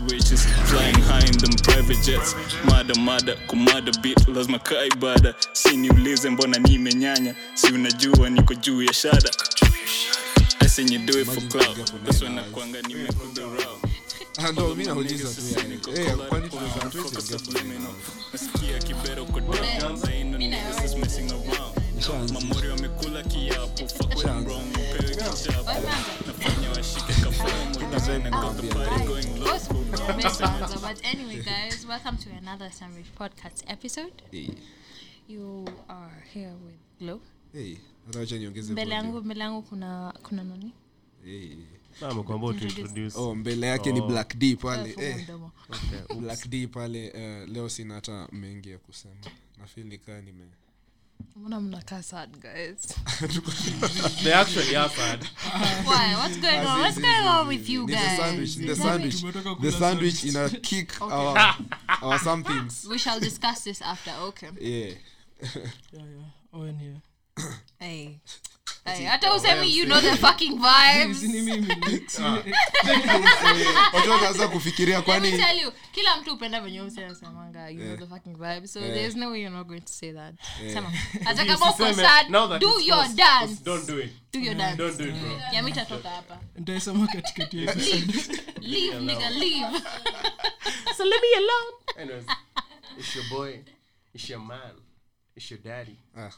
Witches flying high in them private jets. Mada mada kumada beat, lazima kaa ibada si niulize mbona nimenyanya? Si unajua niko juu ya shada. I say you do it for clout. that's when nakwanga nimekudharau Ah, ndo mi nauliza tu yani. Eh, kwani. Nasikia kibero. Mamori wamekula kiapo, fuck what I'm wrong, upewe kichapo. Nafanya washike but anyway, guys, welcome to another Sandwich Podcast episode. Hey, You are here with Glow. hey, niongeze Mbele yangu mbele yangu kuna kuna nani? Hey. oh mbele yake ni black d pale. Eh, okay, black d pale uh, leo sina hata mengi ya kusema. Nafili kaa nime Mbona mnakaa sad, guys? they actually are sad Why? What's going on? What's going on with you Ni the guys? sandwich, the sandwich, Tumetoka the kula sandwich ina kick our, our somethings. We shall discuss this after. Okay. Yeah. Yeah, yeah. Owen here. Hey. Hey, hata usemi you know the fucking vibes. Wanaanza kufikiria kwani tell you, kila mtu upenda venye usenasemanga you know the fucking vibe. So there's no way you're not going to say that. Sema. Hata kama uko sad do it's your dance. don't do it. Do your dance. don't do it bro. Yami itatoka hapa. Nitaisema katikati ya leave. nigga leave. So let me alone. Anyways it's your boy it's your man it's your daddy. Ah.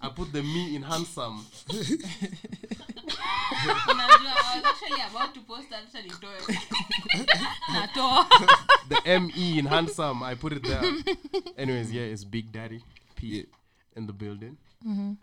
I put the me in handsome. Unajua, I was actually about to post that, acha nitoe. Natoa. the me in handsome i put it there. Anyways yeah it's big daddy p Yeah. in the building. And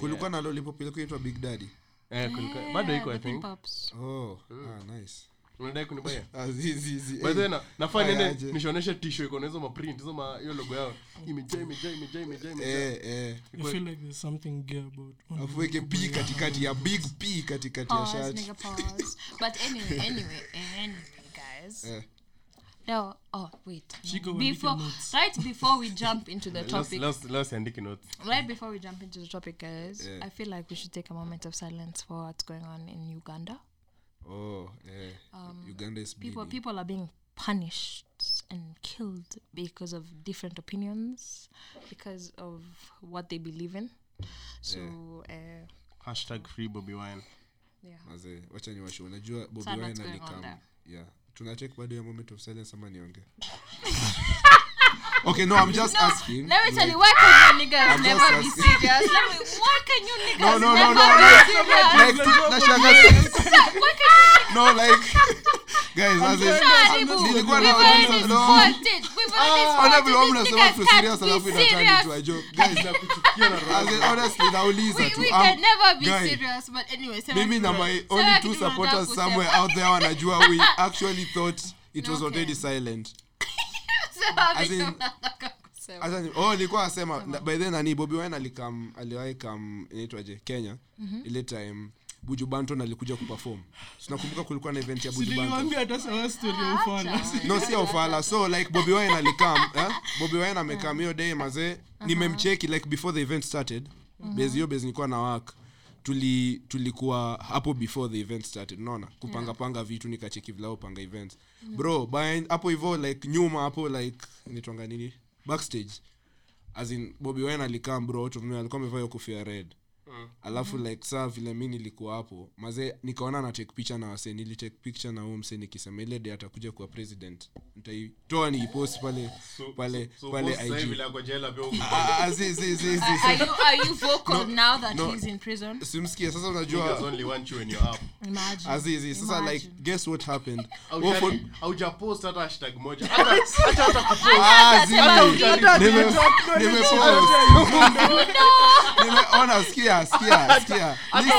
kulikuwa na lollipop ilikuwa inaitwa big daddy. Yeah, kulikuwa- bado iko i think. Pops. oh ah, nice unadai kunibaya nafaa nishoneshe tisho iko na hizo maprint hizo ma hiyo logo yao imejaa imejaa imejaa imejaa imejaa eh, eh. I feel like there's something gay about one of afu weke p katikati ya big p katikati ya Pause, shirt nigga, pause. But anyway, anyway, anyway, guys. Eh. No, oh wait. Before, right before we jump into the topic, let's- let's andike notes right before we jump into the topic, guys, Yeah. I feel like we should take a moment of silence for what's going on in Uganda. Oh eh. uganda is People, bleeding. people are being punished and killed because of different opinions, because of what they believe in. So, uh, hashtag free bobby wine yeah. Mazee, wacha ni unajua Sana wine alikam yeah tunachek bado ya moment of silence ama nionge okay no i'm just asking. Let me tell you, why can you niggas I'm never be serious? Let me, why can you niggas No, no, no, never no, be like- serious? like no like guys as in nilikuwa We've na already spotted. We've already ona spotted. vile wao These tu can't serious be alafu inatani serious. tu a joke. Guys as in honestly nauliza We, tu we can never be serious, but anyway. mimi na my only two supporters somewhere out there wanajua we actually thought it was already silent oh nilikuwa nasema by then nani bobi wine alikam aliwahi kam inaitwaje kenya ile time buju banton alikuja kuperform. Tunakumbuka kulikuwa na event ya buju no si ya ufala. So like bobi wine alikam eh? bobi wine amekam hiyo day mazee nimemcheki like before the event started. Base hiyo bezi nilikuwa na work tuli tulikuwa hapo before the event started. Unaona? Kupanga panga vitu nikacheki vilao panga events. Bro behind hapo hivyo like nyuma hapo like nitwanga nini? Backstage. As in bobby wine alikam bro out of nowhere, alikuwa amevaa hiyo kofia red alafu like saa vile mi nilikuwa hapo mazee nikaona na take picture na wase nilitake picture na huo mse nikisema ile de atakuja kuwa president nitaitoa niipost pale pale pale ig Ah, ah, zi, zi, zi, zi, Are zi. you are you vocal now that no. he's in prison? simsikie sasa unajua azizi sasa like guess what happened Wofo- hata hashtag moja Hata- hata hata kupost. Ah, nimepost. Nimeona, sikia, sikia, sikia. Wacha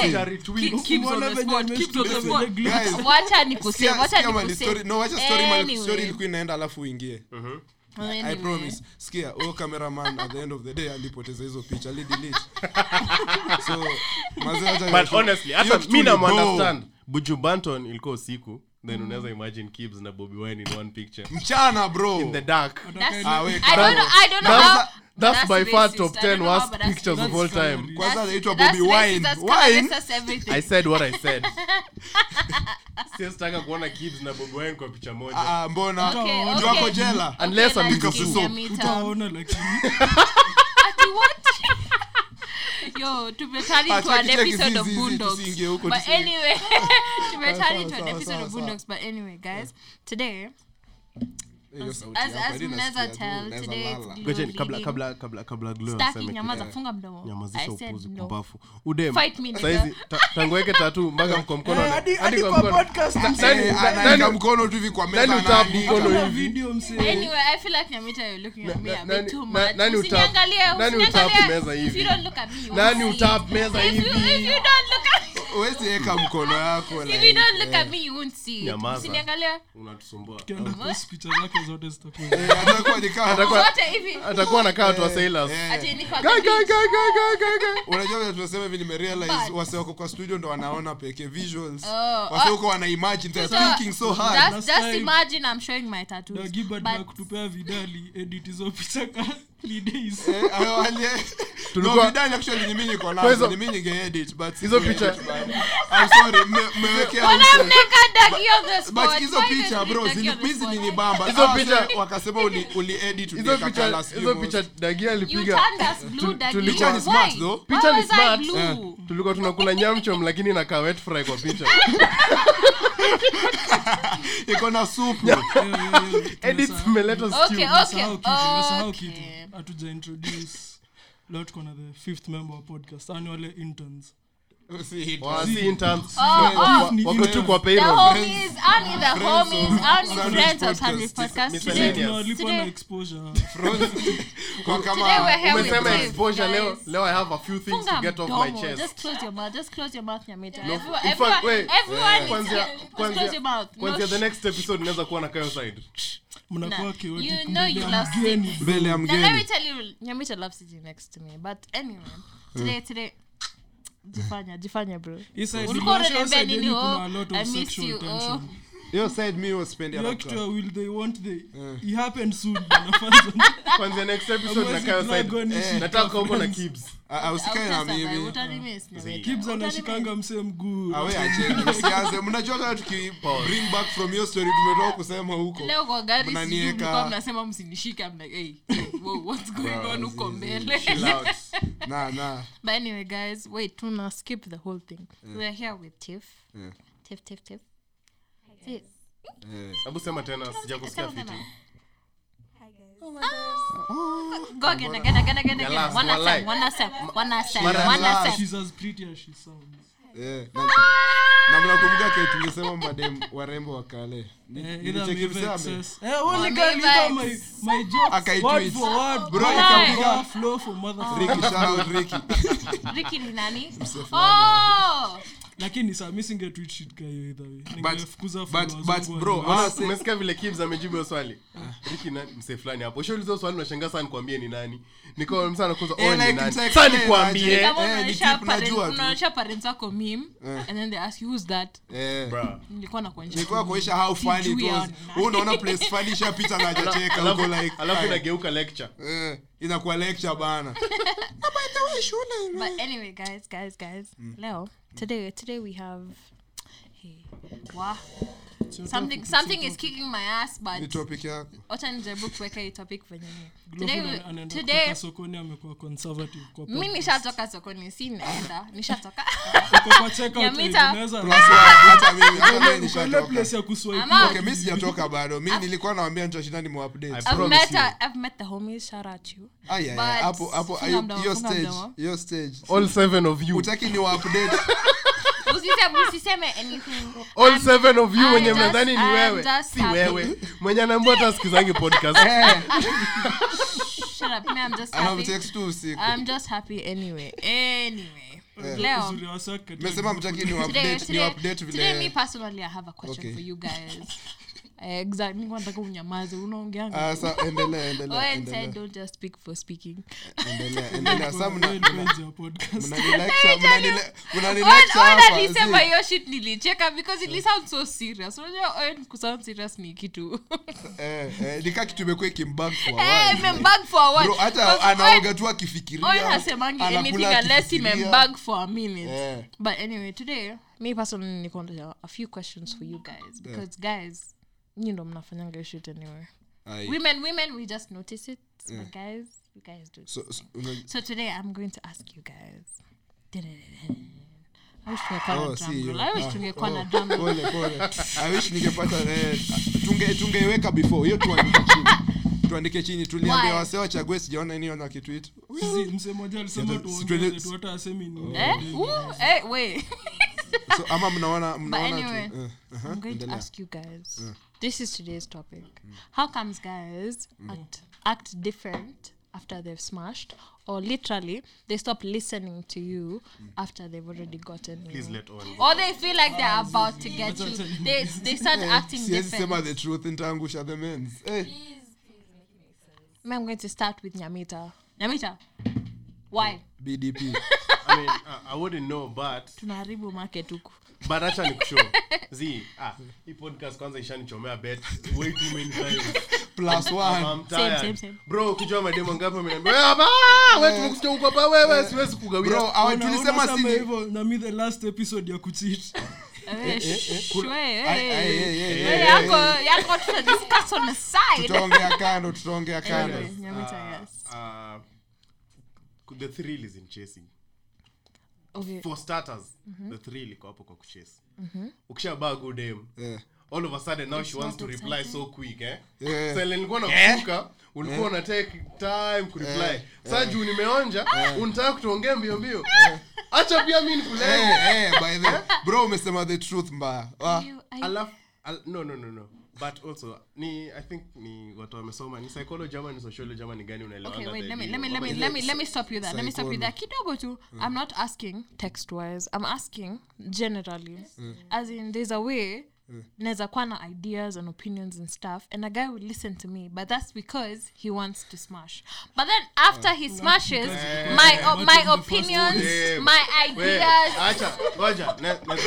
wacha sikia mali nikuseme story- no, wacha story Anyway. story ilikuwa inaenda alafu uingie. I Anyway. promise. Skia huyo cameraman at the end of the day alipoteza hizo picha alidelete so mazee but honestly hata mi namunderstand bujubanton ilikuwa usiku then unaweza imagine kibs na bobby wine in one picture mchana bro in the dark That's- Ah, we I don't know. I don't know That's- how. that's but by far top 10 worst know how, that's- pictures of all time kwanza Bobby Wine. Wine? i said what i said siwezitaka kuona kibs na bobby wine kwa picha moja Ah, ah, mbona Okay, okay. wako jela Unless Okay, I'm Nyamita. utawaona lakini Ati what? Yo, tumeturn into an episode of Boondocks. But anyway, tumeturn sawa, an episode of. Boondocks. But anyway, guys, today Glow kabla nyamazisha upuzi pumbafu tatu mpaka mko mkono hadi- hadi hadi kwa kwa mkono. podcast Na- msee. nani- na- anaeka nani- mkono tu hivi kwa meza nani? mkono Kuna hivi? video msee Anyway, I feel like Nyamita, you're looking at me a Na- bit too nani- much. nani utap- Usiniangalie, nani usiniangalie. utap meza hivi? You don't look at me, you won't nani see. utap meza If you- hivi if you don't look at- Huwezi weka mkono yako eh. zitakuwa Eh, atakuwa ni kama- Atakuwa- Zote hivi. atakuwa nakaa watu wa sailors eh. Vile tunasema hivi nimerealize wase wako kwa studio ndo wanaona peke visuals Oh, wase oh. huko wana imagine thinking so hard Just, just imagine I'm showing my tattoos. But- kutupea vidali edit hizo picha kali Eh, hizo- ni mimi ningeedit but Hizo siku- picha- dagia tulikuwa- ni smart, tunakula nyamchom lakini fry kwa picha. Iko na supu edit zimeleta Okay, okay, okay. Hatuja introduce leo tuko na the fifth member wa podcast ani wale interns Si- Wa- si interns. Wa-. Ni wako tu interns. kwa The payroll homies, only the homies, only Sandwich friends of podcast. Sandwich Podcast. Miscellaneous. Today, tunawalipwa na exposure kwa today kama we're here with umesema Dave, exposure leo i have a few things to get off my mdomo. chest Just close your mouth. Just close your mouth, Nyamita. No, Everyone, in fact, everyone, wait. everyone is Kwanzia- here. Just kwanzia- close your mouth. No kwanzia the next episode inaweza kuwa na kayo side mnakuwa you mbele ya mgeni, it. bro. mbele ya Now let me mgeni tell you, Nyamita loves sitting next to me. But anyway, today, today, jifanya, jifanya, bro. Ulikuwa unaniambia nini? Oh, I miss you, oh. Hiyo side mi waspendi Hiyo kitu ya haraka will they want they it happened soon bana, fans. kwanzia next episode na Hamwezi side nataka huko na kibs Ah, ah, usikae na anashikanga msee mguu. Awe acheni usianze mnajua kaa tuki bring back from hiyo story tumetoka kusema huko. Leo kwa gari Mnanieka- mnasema msinishike I'm hey, hey, what's going on huko mbele? Chill out. na na but anyway guys wait tuna skip the whole thing. We're here with tiff. Yeah. tiff tiff tiff. Tiff. eh. Hebu sema tena sijakusikia fiti. namnakumbuka Go again, again, again, again, Ya again. last, One walai. sem, one sem, one sem, Mara one last. sem. she's as pretty as she sounds. Eh, ke madem warembo wa kale. Ni- Lakini saa mi singetweet shit ka hiyo either way. But- Ningefukuza but- followers but wangu. bro, wa- Ona Ona, se- umesikia vile kibs amejibu hiyo swali? Riki na msee fulani hapo. Ushauliza swali unashangaa sana nikwambie ni nani. Niko msa nakuza ni nani? unaonyesha parents wako meme and then they ask you who's that? Eh. Nilikuwa nakuonyesha kuonyesha how funny it was. unaona place funny ishapita na hajacheka huko like alafu inageuka lecture. Eh, inakuwa lecture bana. But anyway guys guys guys. Leo today today we have hey, wow something something is kicking my ass ni but topic yako wacha nijaribu kuweka hii topic venye ni. Today today sokoni amekuwa conservative kwa mi podcast. nishatoka sokoni si naenda nishatoka. Uko kwa checkout unaweza- Plus one, hata mimi hata mimi Uko ile nishatoka place ya kuswipe. Ama- okay mi sijatoka bado. Mi nilikuwa nawambia nitashinda ni I've promise met, you. uh, I've met the homies shout out you. But- hapo hapo Funga mdomo, funga stage mdomo. hiyo stage. All seven of you. Utaki ni update usiseme all seven of you wenye mnadhani ni wewe. si wewe. Mwenye anaambua hata sikizangi podcast. Shut up me I'm just happy. text tu usiku. I'm just happy anyway. Anyway. Leo. Uzuri wa wase katika mesema mtaki ni today, update ni today, update today me personally I have a question Okay. for you guys. Eh, exactly nataka unyamaze hiyo shit nilicheka because it sound so serious. Unajua kusound serious ni kitu. Nika kitu imekuwa a while. imembag for a while. Bro, hata Because anaoga tu akifikiria Owen hasemangi anakula anything unless imembag for a minute. But anyway today me personally niko a few questions for you guys because guys you ndo mnafanyanga shit anyway. Aye. women women we just notice it. But guys you guys do So- so, so today i'm going to ask you guys. I Oh. I oh. I wish ningepata tungeiweka before. Hiyo tuandike chini. Tuandike chini. Tuliambia wase wachague sijaona iniona akitwit Sisi, msee mmoja alisema Yeah, tuongeze tuende- tu hata asemi Eh? Eh, so ama mnaona mnaona anyway, tu eh, aha, I'm going to ask you guys. This is today's topic. How comes guys act, act different after they've smashed, or literally they stop listening to you after they've already gotten you? Please let all Or they feel like they're about to get you. They they start acting siwezi different. the truth nitaangusha the mens hey. I'm going to start with Nyamita. Nyamita, why? bdp I mean, I, I wouldn't know, but Tunaharibu market huku. but acha nikushow. Z, ah, hii podcast kwanza ishanichomea bet way too many times. plus one I'm tired. same, same. Bro, ukijua mademo ngapi ameniambia, "Wewe hapa, wewe tumekusikia huko hapa wewe, siwezi kugawia." bro awa tulisema si hivyo na mimi the last episode ya kucheat Eh, eh. yako tutaongea kando tutaongea kando Anyway, Nyamita, yes. Uh, the thrill is in chasing. Okay. For starters, the thrill iko hapo kwa kuchase. Ukishabaa good aim, Eh, all of a sudden now she wants to reply reply so quick eh? Yeah. so nilikuwa nakusuka ulikuwa una take time kureply sasa juu nimeonja unataka kutuongea mbio mbio. Acha pia mimi nikulenge eh, eh, by the bro umesema the truth mbaya. Alafu al, no no no no but also ni i think ni watu wamesoma ni psychology ama ni sociology ama ni gani unaelewa Okay, wait. Let me let me let me let me let me stop you there. Let me stop you there. Kidogo tu. I'm not asking text wise. I'm asking generally. As in, there's a way. Naweza kuwa na ideas and opinions and stuff, and a guy will listen to me, but that's because he wants to smash. But then after he smashes, my uh, my opinions, my ideas. acha ne-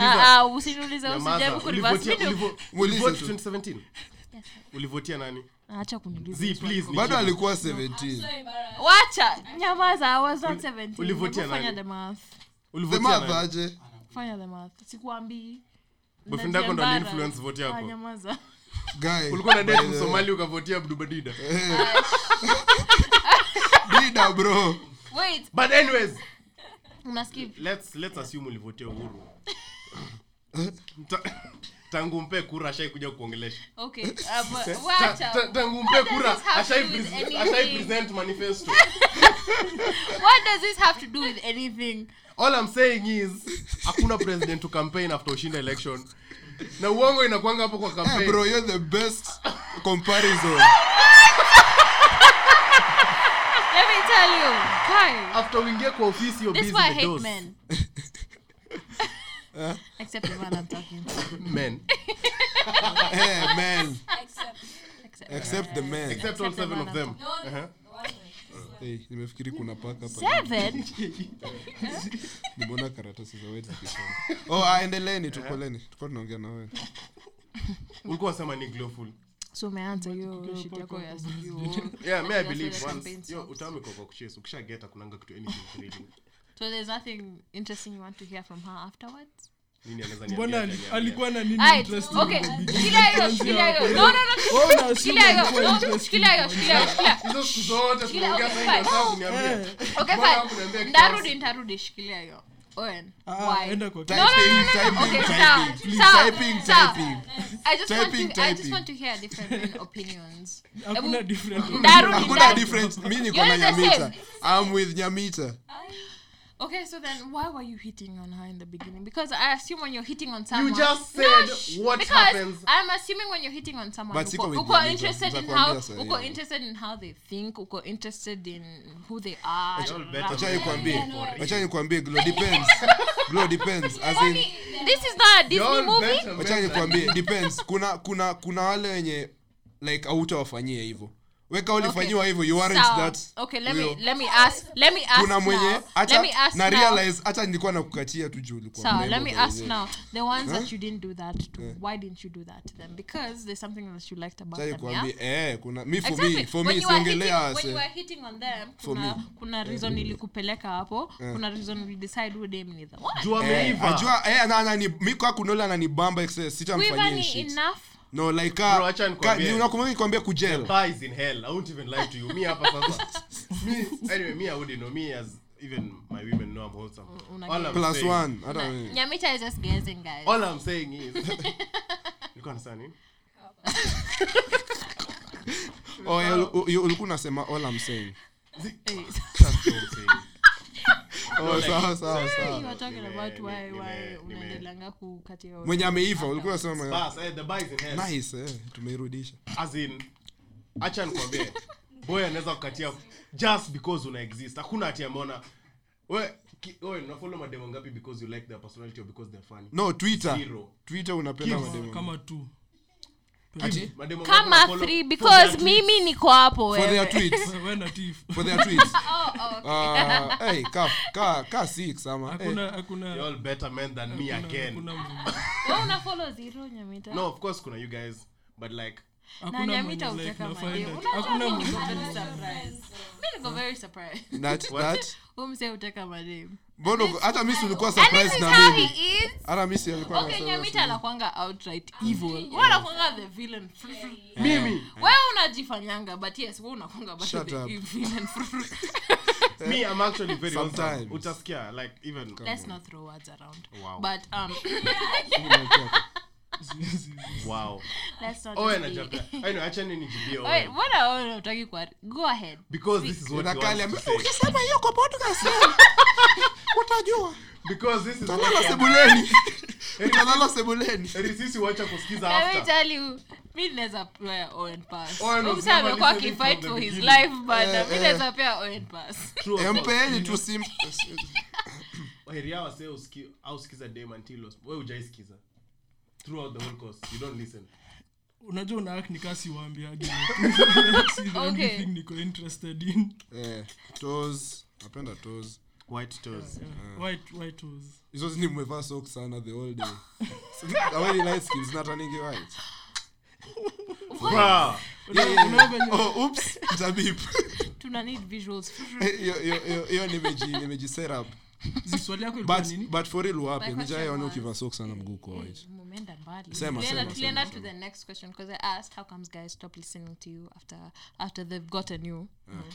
Ah, ah, Ulivotia- video. ulivo- Muulize ulivote tu. 2017 ulivotia nani Acha kuniuliza. bado alikuwa 17 Wacha, nyamaza, I was not 17. ulivotia nani? the math. the math aje fanya the math sikuambii Boyfriend yako ndo Najiambara. vote yako? Ah, nyamaza guy ulikuwa na date msomali ukavotia abdubadida dida bro wait but anyways unasikia let's let's assume ulivotia uhuru. Ta- tangu mpe kura ashai kuja kuongelesha. Okay wacha. ta- tangu mpe kura this have to ashai do with pres- anything? ashai present manifesto. What does this have to do with anything? All i'm saying is hakuna president to campaign after ushinda election. Na uongo inakwanga hapo kwa Eh, campaign. bro you're the best comparison tell you Kai, after uingie kwa ofisi you're this is why i hate men except the one i'm talking to. Men. Hey, man except. Except the men. except all the seven man of them. uh-huh. hey, nimefikiri kuna paka hapa seven? Nimeona karatasi za zikisoma oh ah, tukoleni. Tuko tunaongea na wewe. Ulikuwa wasema ni glowful so umeanza hiyo yako ya kuchase ukishageta kunanga kitu so there's nothing interesting you want to hear from her afterwards? Mbona alikuwa na nini Alright, interesting okay. kwa bidii? shikilia hiyo shikilia hiyo. no no no Wewe una assume shikilia hiyo. alikuwa no interesting. shikilia hiyo shikilia hiyo shikilia hizo siku zote Shikilia, tunaongea okay, sasa fine. unataka kuniambia Eh, okay Mbona fine. hakuniambia kitambo? ndarudi ntarudi shikilia hiyo owen uh, why? enda kwa no no no no, no Typing, okay typing, please, typing, typing. i just want Typing, to i just typing. want to hear different opinions. Hakuna different hakuna difference mi niko na nyamita. i'm with nyamita okay so then why were you hitting on her in the beginning? Because i assume when you're hitting on someone just No, sh- what because happens. i'm assuming when you're hitting on someone But uko, uko interested in how uko yeah. interested in how they think uko interested in who they are blah, nikwambie wacha nikwambie glow depends. Glow depends as in this is not a disney movie. Acha nikwambie depends. Kuna kuna kuna wale wenye like autawafanyia hivyo weka ulifanyiwa hivyo you aren't Sawa. that okay let me let me ask let me ask kuna mwenye now. hata let me ask na realize hata nilikuwa nakukatia tu juu ulikuwa So let me ask the now the ones that you didn't do that to. Why didn't you do that to them? Because there's something that you liked about Sasa them. Yeah. nikwambie, eh kuna mi for Exactly. me for When me siongelea when you were hitting on them, kuna, me. kuna reason ilikupeleka hapo kuna reason ulidecide who dem ni the one. juu Eh, ameiva ajua eh na excess sitamfanyia hii ni shit enough no like Bro, ka, acha nikwambie. unakumbuka nikwambia kujel is in hell i won't even lie to you me hapa sasa me anyway me i wouldn't know me as even my women know i'm wholesome una all I'm plus saying, one hata wewe. nyamita is just guessing guys all i'm saying is nilikuwa nasema nini oh yeah, ul- ul- ulikuwa unasema all i'm saying That's what I'm saying. Unaendelanga kukatia mwenye ameiva ulikuwa unasema Bas, the bar is in hell. Nice eh tumeirudisha. As nikwambie boy anaweza kukatia just because una exist. Hakuna ati ameona we ki- mademo ngapi because you like their personality or because they're funny? No twitter. Zero. twitter unapenda mademo kama tu ati kama unafollow because mimi niko hapo for their wewe. tweets. We na tif for their tweets. Okay. hey ka ka ka six ama hakuna tweets. hakuna. You're all better men than me again. hakuna mwenye- Wewe una follow zero nyamita? No of course kuna you guys but like na hakuna nyamita mwenye like uteka na find madem out. unajua hakuna mimi niko mwenye very surprised. Mimi niko very surprised. That that. Umse uteka madem bono hata mimi ulikuwa and this surprised is na how mimi. he is. Hata mimi si alikuwa okay anasema nyamita anakwanga outright evil. Wewe the villain. Mimi. Wewe unajifanyanga but yes wewe unakwanga but Shut the up. villain. Me i'm actually very Sometimes. awesome utasikia like even let's not throw words around. Wow. but um wow. Let's not oh just and be- ajapia anyway acha nini jibie Wait, Owen. mbona wewe unataki kwa go ahead. Because this is what you want to say. ukisema hiyo kwa podcast utajua. Because this is what utalala you want sebuleni. Utalala sebuleni. Eri sisi wacha kusikiza let me after. tell you mi naweza pea Owen pass. Owen was Umse never amekuwa listening akifight from the his beginning. life but mi naweza pea Owen pass. True or false? empeni tu sim Waheria wase uski- ausikiza dem until us- we hujaisikiza throughout the whole course you don't listen. Unajua una act ni kasi waambiage si the Okay. only thing niko interested in. Eh toes napenda toes. White toes. White white was hizo zini mmevaa socks sana the whole day. Awali light skins not turning white. Yeah, yeah, yeah. venye- oh oops tabip tuna need visuals. Hiyo hiyo- hiyo- hiyo swali yako but nini? but for real wape My ukiva socks sana mguu kwa white mumeenda mbali. Sema, Tulienda- sema, tulienda sema, to the next question because i asked how comes guys stop listening to you after after they've gotten you?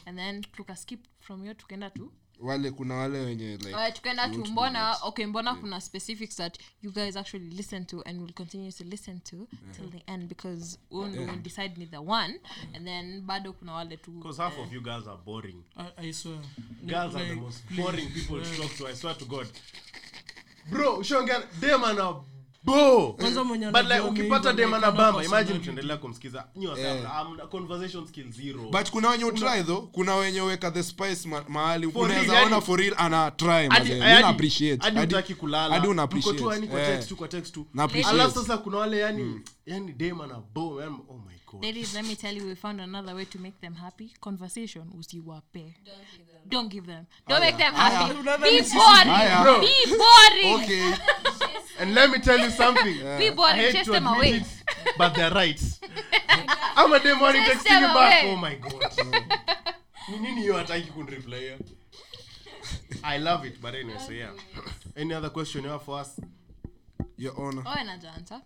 And then tukaskip from you tukaenda to wale kuna wale wenye like uh, tukaenda to mbona okay mbona kuna specifics that you guys actually listen to and will continue to listen to till the end because wewe yeah. will decide ni the one and then bado kuna wale tu Because half of you guys are boring. I, I swear Girls are the Like, most please. boring people to talk to. I swear to God. Bro, ushaongea them ana bo. But like ukipata mengi, dem like, ana ana bamba, imagine personality. kumsikiza. Nyi wase Eh. hamna- conversation skill zero. but kuna wenye utry though kuna wenye weka the spice ma mahali For real, unaweza ona for real ana try Hadi- mazee mimi hadi- na appreciate hadi Hadi- kulala. hadi una appreciate. kwa Eh. text kwa text tu. alafu sasa kuna wale yani yani bo oh my god ladies let me tell you we found another way to make them happy. Conversation usiwape don't give them. Don't Aya. make them happy. Aya. be boring. Haya. Be boring. Okay. And let me tell you something. Yeah. be boring. chase them admit away. it, but they're right. I'm a dem wanting Chase texting you back away. oh my god. Ni nini hiyo hataki kunireply? I love it but anyway so yeah. Any other question you have for us? Your honor. Owe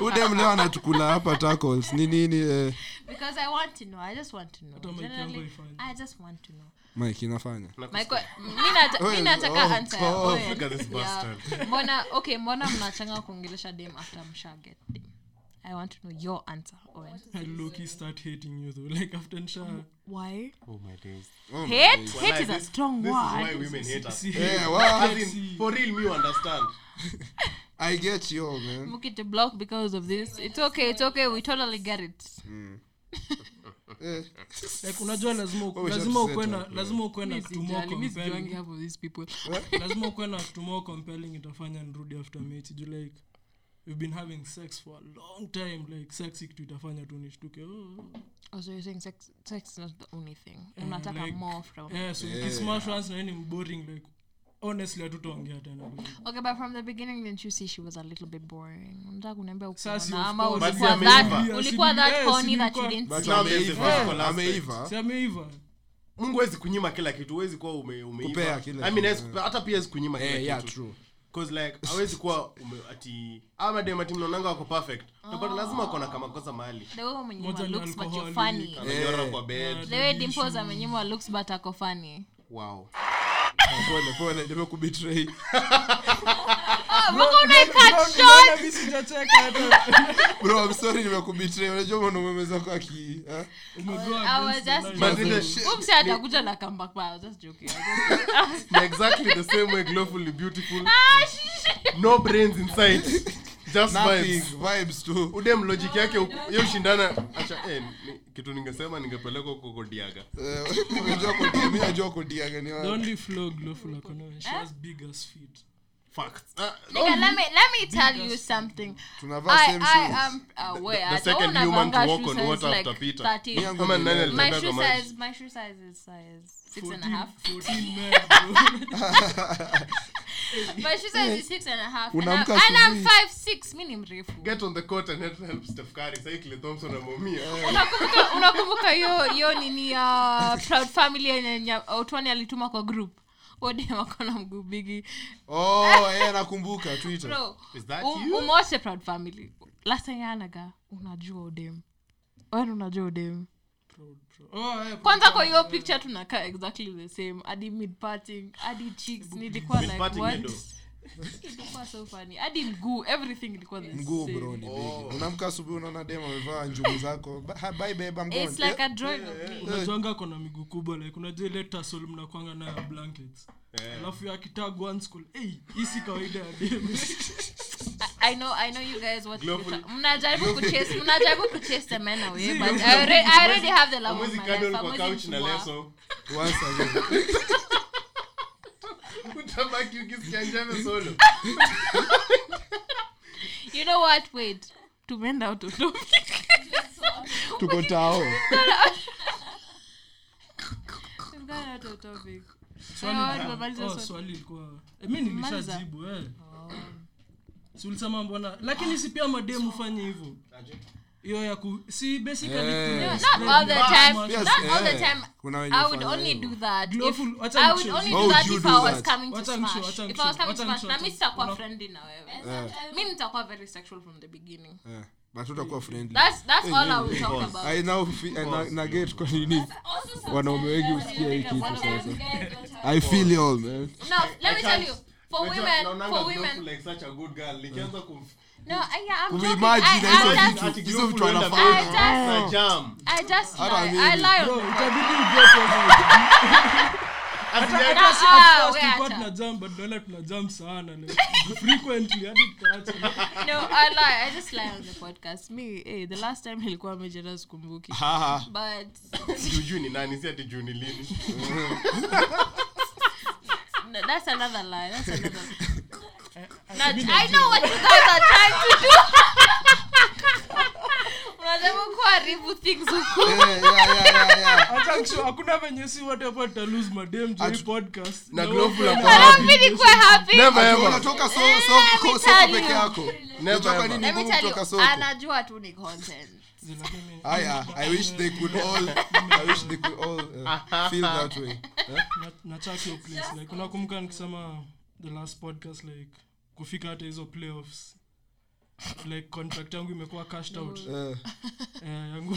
udem leo anatukula hapa tackles ni nini eh, because i want to know i just want to know. Hata mic yangu Generally, i just want to know. Mike inafanya. My que- mi nata- mi nataka answer ya Owen. look at this Yeah. bastard. mbona okay mbona mnachanga kuongelesha dem after mshaget dem i want to know your answer Owen. I low-key start hating you though. Like after nisha why? Oh my days. Oh my days. hate is a this, word. this is why women hate us. See. Eh, well, As in, for real me understand. I get you man. It to block because of this it's okay it's okay we totally get it. Eh, like unajua lazima ushatuseta, na lazima ukuwe na kitu more compelling lazima na kitu compelling itafanya nirudi after mate juu like we've been having sex for a long time like sex kitu itafanya tu nishtuke oh. Oh, so you're saying sex, sex is not the only thing. Eh, Unataka like- more from. yeah so ukismash once na ni boring like honestly hatutaongea tena Okay, but from the beginning, didn't you see she was a little bit boring? Unataka kuniambia Sasa, ukiona of ama course. ulikuwa that ulikuwa that horny that you didn't see. Now there's the ameiva physical aspect. ameiva si ameiva mungu hawezi kunyima kila kitu huwezi kuwa ume, umeiva. Kupea kila I mean, kitu, hawezi- hata pia hawezi kunyima kila Eh, kitu true. 'Cause like hawezi kuwa ume, ati ama dem ati mnaonanga wako perfect utapata lazima wako na kamakosa mahali The way umenyimwa looks but you're funny. amenyora Eh. kwa bed The way Dimples amenyimwa looks but ako funny. wow pole pole nimekubetray bro i'm sorry nimekubetray unajua mwanaume mwenzako aki atakuja na exactly the same way glowfully beautiful. No brains inside just Nothing, vibes. Vibes tu. Udem logic yake hiyo ushindana acha eh, ni, kitu ningesema ningepelekwa huko kodiaga. Eh, unajua kodiaga, mimi najua kodiaga ni the wapi. only flaw glowful akona she has big as feet facts Uh, Nigga, let me let me tell you something. I same I shoes am aware. The the second human to walk on water like after Peter. 13. Yangu kama ni nani nane. My shoe size, my shoe size is size six and a half. 14 men My shoe size is six and a half. And, I'm, and I'm five six. Mi ni mrefu. get on the court and help, help Steph Curry sasa Clay Thompson amumia Unakumbuka unakumbuka hiyo hiyo nini ya proud family yenye Otwani alituma kwa group. Ode wako na oh nakumbuka proud family. Last time unajua Odem. wen unajua Odem. oh kwanza kwa hiyo picture tunakaa exactly the same. Hadi mid parting hadi cheeks nilikuwa like what hadi mguu everything ilikuwa mguu bro ni oh. unamka asubuhi unaona dem amevaa njugu zako. Bye babe i'm it's like a drawing of me. Unajuanga kona miguu kubwa like unajua ile tassel mnakwanga nayo blankets. Yeah. alafu ya kitag one school hey, hii si kawaida ya dem I- know I know you guys what mnajaribu kuchase mnajaribu kuchase the men away but I already, I already have the love of my life. I'm couch na once again utabaki ukisikia njeve solo. You know what? Wait. Tumeenda out of topic. Tuko tao. Swali- Oh, oh, swali. ilikuwa eh, mi nilishajibu eh. si ulisema mbona lakini si pia mademu fanye hivyo hiyo ya ku si basically Eh. ku- not all the time. Yes, not all the eh. time. Kuna wenye I would only do that if, Glowful, wacha I would only do that if I was coming to smash. If I was coming to smash, na mimi sitakuwa friendly na wewe. mimi nitakuwa very sexual from the beginning. Eh, but utakuwa friendly. That's that's all I will talk about. i now fe- I na, na get kwa nini? Wanaume wengi husikia hii kitu sasa. I feel you all man. No, let me tell you. For women, for women. like such a good girl. Nikianza kum No, yeah, I'm joking. I, I, just, Hizo vitu huenda wanafanya. mbele I na jam I just Hata lie. I mimi. lie Bro, on the itabidi uget Ah, At first we tulikuwa acha. tuna jam but naona tuna sana frequently hadi No, I lie. I just lie on the podcast. Me, hey, the last time nilikuwa mejera sikumbuki. But jujuu ni nani si ati juu ni lini that's another lie. That's another. Now, I know what you guys are trying to do. Hakuna venye si podcast. Na Na glowful wote- hapa I don't feel nikuwe happy. never Ati ever. unatoka so so ko- tell peke yako. Never nini ngumu kutoka soko. anajua tu ni content. Aya i wish they could all i wish they could all uh, feel that way. Na- nachak hiyo place like unakumbuka nikisema the last podcast like kufika hata hizo playoffs like contract yangu imekuwa cashed out Eh, eh, yangu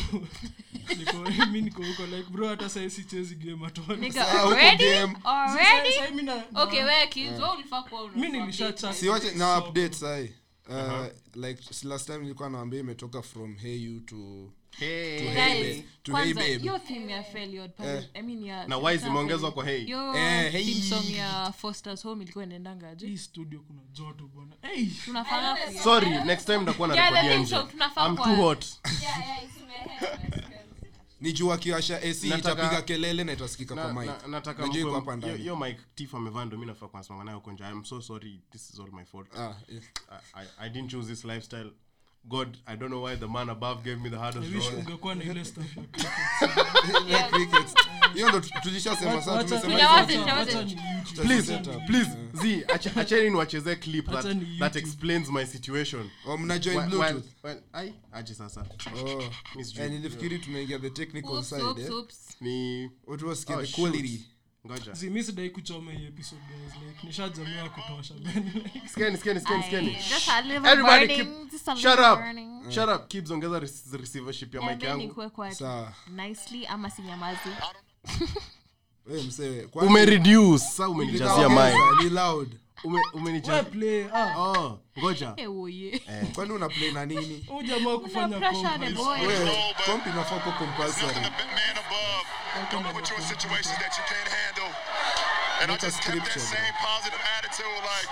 niko mi niko huko like bro hata sahii sichezi game at all. Nigga, Sasa huko already? Sasa- Already? sahii mi na- Okay, wewe kids, wewe ulifaa kuwa una- mi nilisha update. si wache na update sahi uh, like si last time nilikuwa naambia imetoka from hey you to to Hey. hey Guys, babe ya- na wise imeongezwa kwa Eh, hey. ilikuwa hii studio kuna joto bwana. Hey, sorry next time ndakuwa ni juu akiwasha ac itapiga kelele na itasikika kwa mic. na- nataka Najua iko mkwe- hapa hiyo- ndani hiyo mic Tiff amevaa ndo mi nafaa kusimama nayo huko. I'm so sorry this is all my fault. Ah, yeah. I, I, I didn't choose this lifestyle god i don't know why the man above gave me the hardest ungekuwa na ile stuff ya Ile hiyo ndo tulishasema saa Wacha- tumesema Tunyamaze, hizo- tunyamaze. wacha ni YouTube. please please z acheni niwachezee clip that, that explains my situation Oh, mna join bluetooth when- when- ai aje sasa. Mi sijui. Nilifikiri tunaingia the technical Oops, side oops, eh. oops. ni watu wasikie the quality ngoja. Zi, mi sidai kuchoma hii episode guys. Like nishajamia kutosha ongeza receivership ya yangu. nicely ama sinyamazi umereduce sa umenijazia Ninaongeza, mic ni loud Ume- we umenijazia play ah oh ngoja Eh, kwani una play na nini jamaa kufanya comp boy. we komp inafaa kuwa compulsory. Don't put you in situations that you can't handle. And I a just kept that same positive attitude, like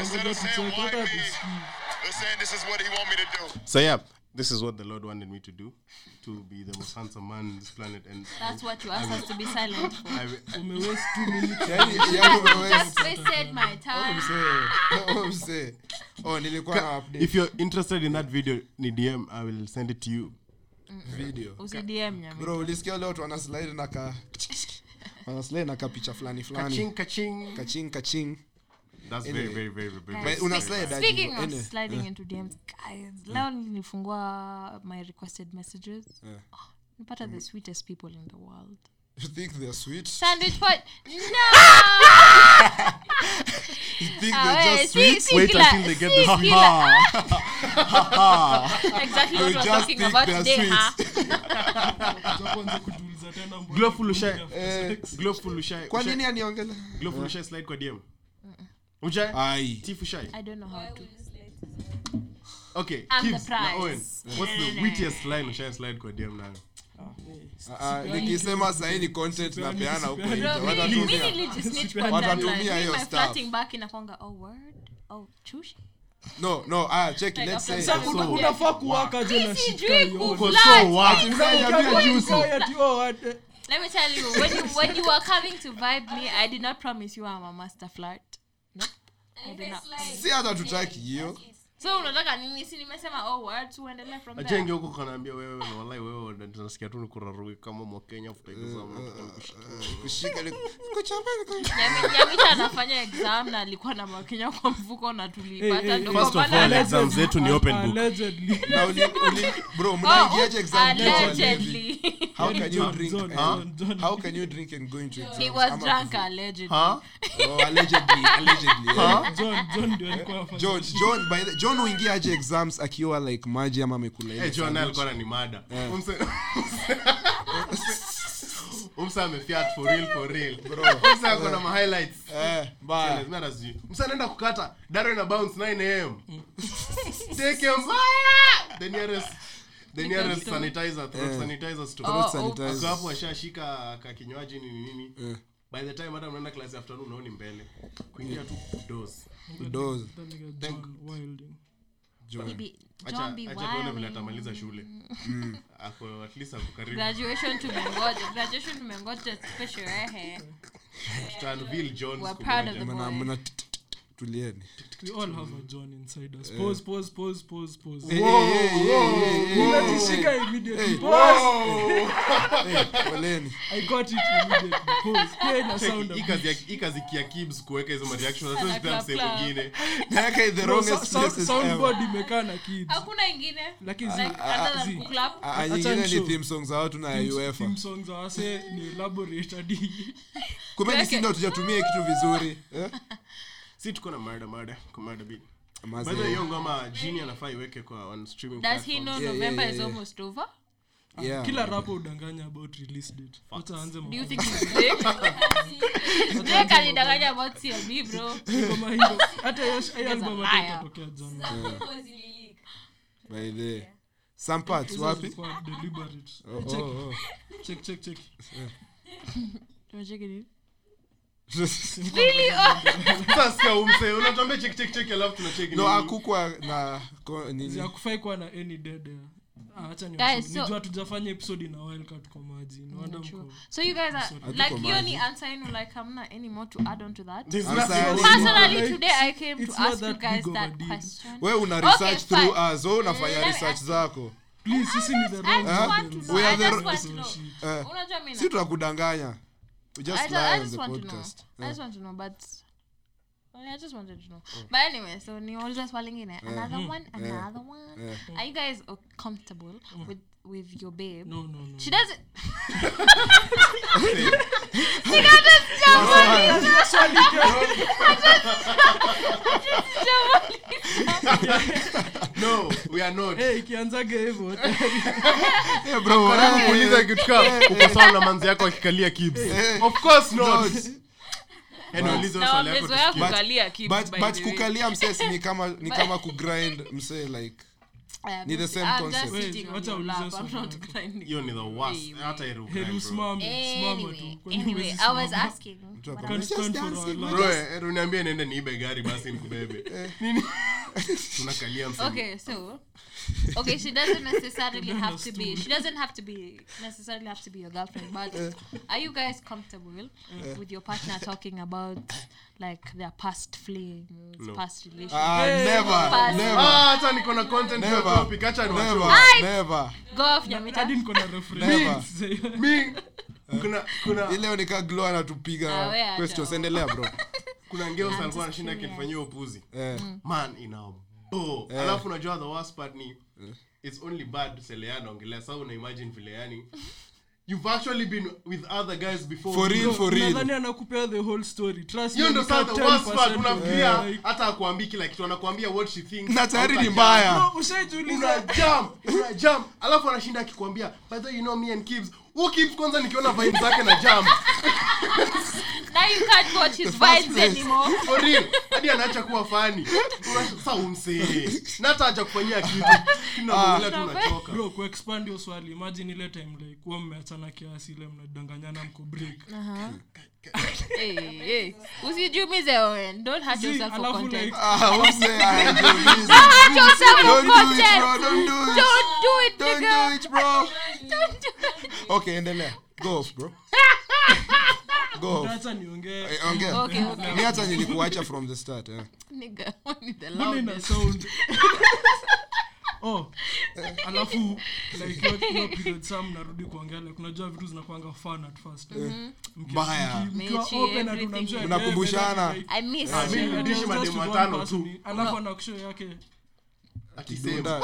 instead of saying why me, they're saying this is what he want me to do. so yeah this is what the lord wanted me to do to be the most handsome man on this planet and That's what you asked us to be silent for. I, I, umewaste 2 minutes. Yaani- yaani umeweza- Just wasted my time. Oh, msee. oh nilikuwa na update. if you're interested in that video ni dm i will send it to you. Video. Usi-DM nyami. bro ulisikia leo watu wanaslide na ka wanaslide na ka picha fulani fulani. kaching kaching kaching kaching that's very very very very, Guys, very una slide Speaking of sliding into DMs, guys, leo nilifungua my requested messages. Yeah. Oh, nipata the sweetest people in the world. you think they're sweet? Sandwich pot. No! you think Ah, they're just see- sweet? see wait kila- until they get see the kila- Exactly what we're talking about today, mbona Glowful ushai- Eh, glowful ushai kwa nini aniongele? Glowful ushai slide kwa dm ujai Aye. Tifu ushai I don't know how to. okay I'm the Kibbs na prize. Owen, what's the wittiest line ushai slide kwa dm nayo Ah, ah, nikisema sahii ni content napeana huko nje. Watatumia. mi nilijisnitch kwa Watatumia timeline. hiyo stuff. flirting back inakwanga, oh. Chushi? no no ah check Like let's say So- unafaa kuwaka je na Sijui shika hiyo uko kuflirt. so what Ukiambia juicy. Ati, what. Let me tell you, when you when you were coming to vibe me, I did not promise you I'm a master flirt. Nope. I did not. Si hata tutaki hiyo So unataka nini? Si nimesema oh words uendelee from there. ajenge huko kanaambia wewe na wewe na tu nikuraruki kama mwakenya kushika Nyamita anafanya exam na alikuwa na makenya kwa mfuko na tulipata hey. First of all, exam zetu ni open book. Allegedly. na uli, uli, bro mnaingiaje exam allegedly. how can you drink John? John, John. how can you drink and go into exams He was drunk allegedly. huh oh, allegedly allegedly. John, John ndio alikuwa John John by the, John huingiaje exams akiwa like maji ama amekula ile Eh, John ni mada. Umse- umse amefiat for real for real. Umse ako na ma eh baya. Mimi hata sijui. Anaenda kukata daro ina bounce 9 am take him the nearest the nearest sanitizer throat sanitizer store. Oh, sanitizer. Ako hapo ashashika ka kinywaji nini nini. Eh. by the time hata mnaenda class afternoon unaoni mbele. Kuingia tu dose Dose. thank Wilding. He be- acha John be acha tuone vile wilding. atamaliza shule. Ako at least ako tulieni We all have a John inside us. Pause, pause, pause, pause, pause. Unajishika immediately. Hey. Pause. poleni I got it immediately. Pause. Pia ina Check, sound a hii bit. kazi kia Kibs kuweka hizo mwingine imekaa na ni theme song za watu na uefa za wase ni elaborate hadi kumbe ni si ndo kitu vizuri eh? si tuko na murder murder kwa murder beat Mazi- by the way hiyo ngoma jini anafaa iweke kwa on streaming does he know Yeah, november yeah, is yeah. almost over? Yeah. kila rapo udanganya about release date. Wacha aanze do you think he's Drake? Drake alidanganya about CLB bro. Kama hiyo. Hata hiyo hiyo album hata itatokea January. by the some parts wapi? deliberate. oh, Check, oh, oh. check, check, check. Tunacheki nini? Sasa sikia umse unatuambia check check check alafu tunacheki akukwa na kuwa na any dead air. Ah, acha ni Guys, so- nijua tujafanya episode ina wildcat kwa maji nawanda True. mko So you guys are like hiyo ni answer yenu like hamna any more to add on to that. There's I'm nothing sorry. else. Personally Like, today I came to it's not you guys big of a that deal. question. we una Okay, through fine. us we unafanya Let research zako please sisi ni the wrong just want to models. know. We are I the just ro- want to so know. shit. Eh, Unajua mimi si tunakudanganya we just I, ju- I just want to know. podcast I just want to know, but I just wanted to know. Oh. But anyway, so niulize swali lingine. Another one, another one. Are you guys comfortable mm. with with your babe? no no no She doesn't. she on Lisa. No, we are not. hey ikianzaga hivyo hey, bro, eh, kuuliza kitu kama uko sawa na manzi yako akikalia kibs of course not. Eh, but, kukalia msee ni kama ni kama kugrind msee like Ni the same hiyo ni the. Bro, just-" eh, niende niibe gari basi nikubebe. Tunakalia okay so okay she doesn't necessarily have to be. she doesn't have to be necessarily have to be your girlfriend but are you guys comfortable with your partner talking about like their past flings No. past relationships? uh, never, past never, Ah, hata niko na content never. Never. topic acha ni never, never. go off Nyamita. hadi niko na reference. Mi kuna kuna. Ileo nika glo Ah, anatupiga questions endelea bro. Kuna ngeo alikuwa anashinda akinifanyia upuzi. Eh, man ina bo Eh. alafu unajua the worst part ni it's only bad sele anaongelea sasa una imagine vile yani you've actually been with other guys before For real, for real. nadhani anakupea the whole story. Trust me, ndo ni sasa the worst part unafikiria Yeah, like, hata akuambii kila kitu anakuambia what she thinks na tayari ni mbaya. No ushaijiuliza. Jump una jump. Alafu anashinda akikwambia by the way, you know me and Kibs who kwanza nikiona vibe zake na jam? Now you can't watch his vibes anymore. For real. Hadi anaacha kuwa fani sasa umsee na hata acha kufanyia kitu. Tunaongelea tu unachoka bro kuexpand hiyo swali imagine ile time like huwa mmeachana kiasi ile mnadanganyana mko break hey, hey. usijumize Owen. don't hurt yourself for content Ah, umse, ah, don't hurt yourself for Don't do it, content bro, don't do it. don't do it Don't nigga do it, bro. don't do it Okay, endelea. Go off, bro. Go off. acha niongee Eh, ongea. Okay, okay. Ni hata nilikuacha from the start eh. nigga when the mbona ina loudest sound oh alafu like hiyo period sam narudi kuongea like unajua vitu zinakwanga fun at first. Mbaya. Mnakumbushana. eh, like, I miss Ah, mimi you. nirudishe just mademu watano tu. alafu anakusho yake. Dunda.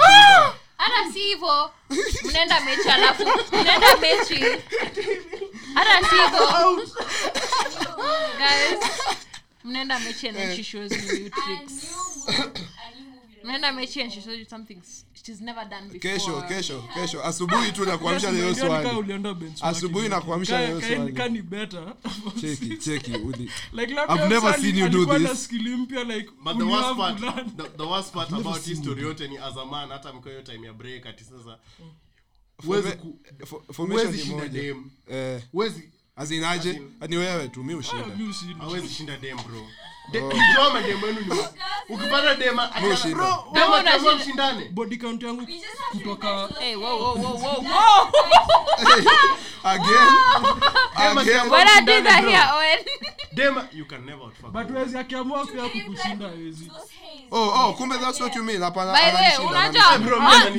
hata si hivo mnaenda mechi alafu mnaenda mechi. Hata si hivo mnaenda mechi and then she shows you new tricks mnaenda mechi and she shows you something she's never done before. Kesho kesho kesho. Asubuhi tu nakuamsha swali. Asubuhi nakuamsha swali. ka ni better. Cheki cheki udi like I've never seen you do this. skill mpya like but the worst part the, the worst part about hii yote ni as a man hata mko hiyo time ya break ati sasa huwezi ku- Fo- formation huwezi ni shinda dem. Huwezi azinaje ni wewe tu mi Ah, ushinda. hawezi shinda dem bro Wenu ukipata dema mshindane. Body count yangu kutoka akiamua pia kukushinda wezi oh oh kumbe that's what you mean. Hapana By the way, unajua,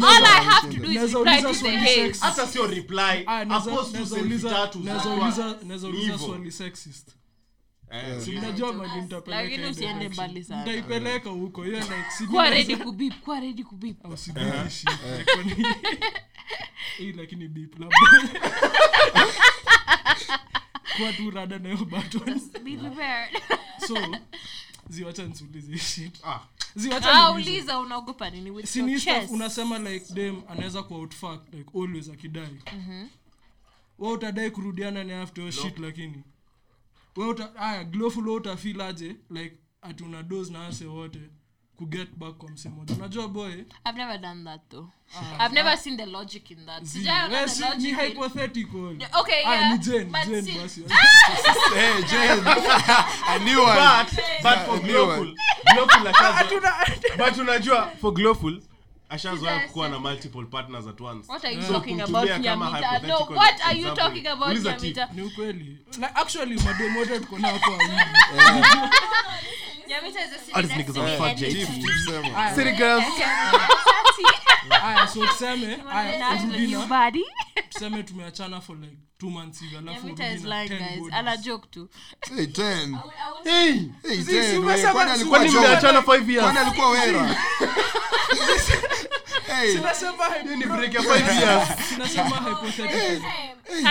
all, I have to do is reply to the hate. hata sio reply naweza- Apost tu naweza selfie uliza- tatu naweza uliza- naweza ni uliza hivyo. swali sexist Eh, Si mnajua mali nitapeleka usiende mbali sana. nitaipeleka huko. Hiyo Kuwa ready kubip, kuwa ready kubip. au si beep shit. Like, kwani- hii lakini beep labda. Kuwa tu rada na hiyo button. Be prepared. so ziwacha nisuulize ah, ziwacha niulize. uliza unaogopa nini? With Si your ni stuff chest? unasema like dem anaweza kuwa outfuck like always akidai. We utadai kurudiana naye after your shit lakini we uta aya glowful we utafeel like ati una dose na ase wote kuget back kwa msemoja unajua boy? I've never done that though. I've never seen the logic in that. Sijaona the logic ni in- Okay, Aya, yeah, ni Jane, but Jane still- basi. Hey Jen a new one. but but for a glowful. Glowful ashazo but unajua for glowful ashazoea Jesus. kuwa na multiple partners at once. What are you So talking about nyamita? No what are you talking about nyamita? ni ukweli. Like, actually mademu wote tuko nao hapo wawili. Nyamita is a All city aya so tuseme aya urudi na tuseme tumeachana for like two months hivi alafu urudi na lying 10 guys bodies. ana joke tu Hey, 10. Hey, Hey, si 10, umesema- we, kwani si alikuwa kwani joke? mmeachana 5 years Kwani alikuwa wera Hey, hy- ni break ya 5 years. Tunasema hypothetical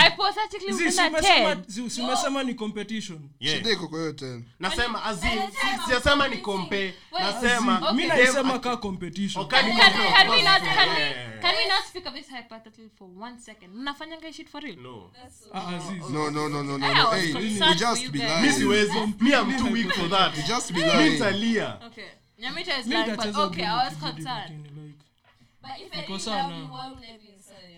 hypothetically Si- si ukienda umesema- 10 si- si ni competition. Shida iko kwa hiyo 10. nasema azin siyasema ni kompe nasema Okay. naisema ka competition. Can, compare, can of we not can we can we not speak of this hypothetically for one second? Mnafanyanga hii shit for real? No. Ah, Aziz. No, no, no, no, no, I no. was Hey, you just be guys. mi siwezi. Mi am too weak for that. You just be mi lying. nitalia. Okay. Nyamita is lying but okay i was concerned. lakini, like, Niko sawa na-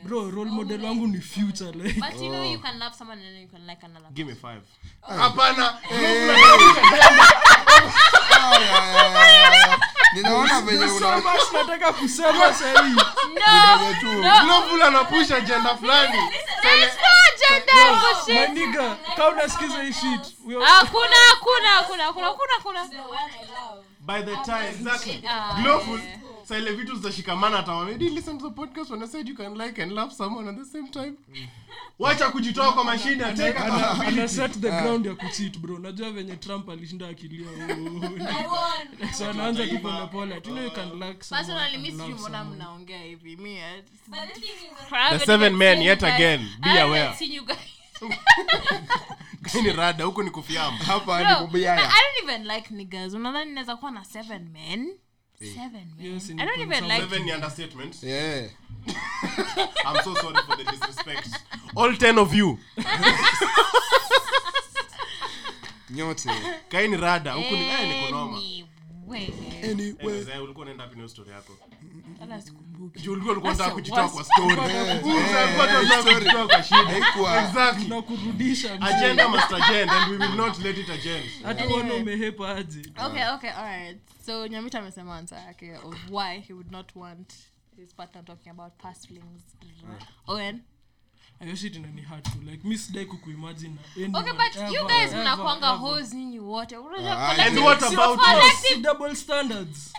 bro role model wangu ni future like but you know you can love someone and then you can like another give me five. Hapana. Ay, ay, ay, ay, ay. ninaona venye There's so una much nataka kusema sahii. No tu. no. Global anapusha agenda fulani. maniga hakuna hakuna hakuna hakuna hakuna hakuna by the time exactly. Ah, global yeah. sa ile vitu zitashikamana atawambia did listen to the podcast when i said you can like and love someone at the same time. Wacha kujitoa kwa mashine ateka ana set the ground ya kuchit bro. Najua venye trump alishinda akilia oh. so anaanza tu polepole you know you can like someone personally and mi sijui mbona mnaongea hivi? Mi eh, The seven men yet again, be aware. ni rada huku ni kufiamu. Hapa Bro, ni I don't even like niggas. Unadhani naweza kuwa na seven men? Seven men? Yes, i don't even like seven ni understatement Yeah. i'm so sorry for the disrespect. All ten of you. Nyote. Kaini rada huku ni eh, kunoma Anyway, eh, ulikuwa unaenda wapi na story yako hata uone umehepa aje. Okay okay alright so nyamita amesema ansa yake of why he would not want his partner talking about past flings owen mnakwanga hos nyinyi wote Unajua Ah, collective- and what Si about of course, Collective- si double standards.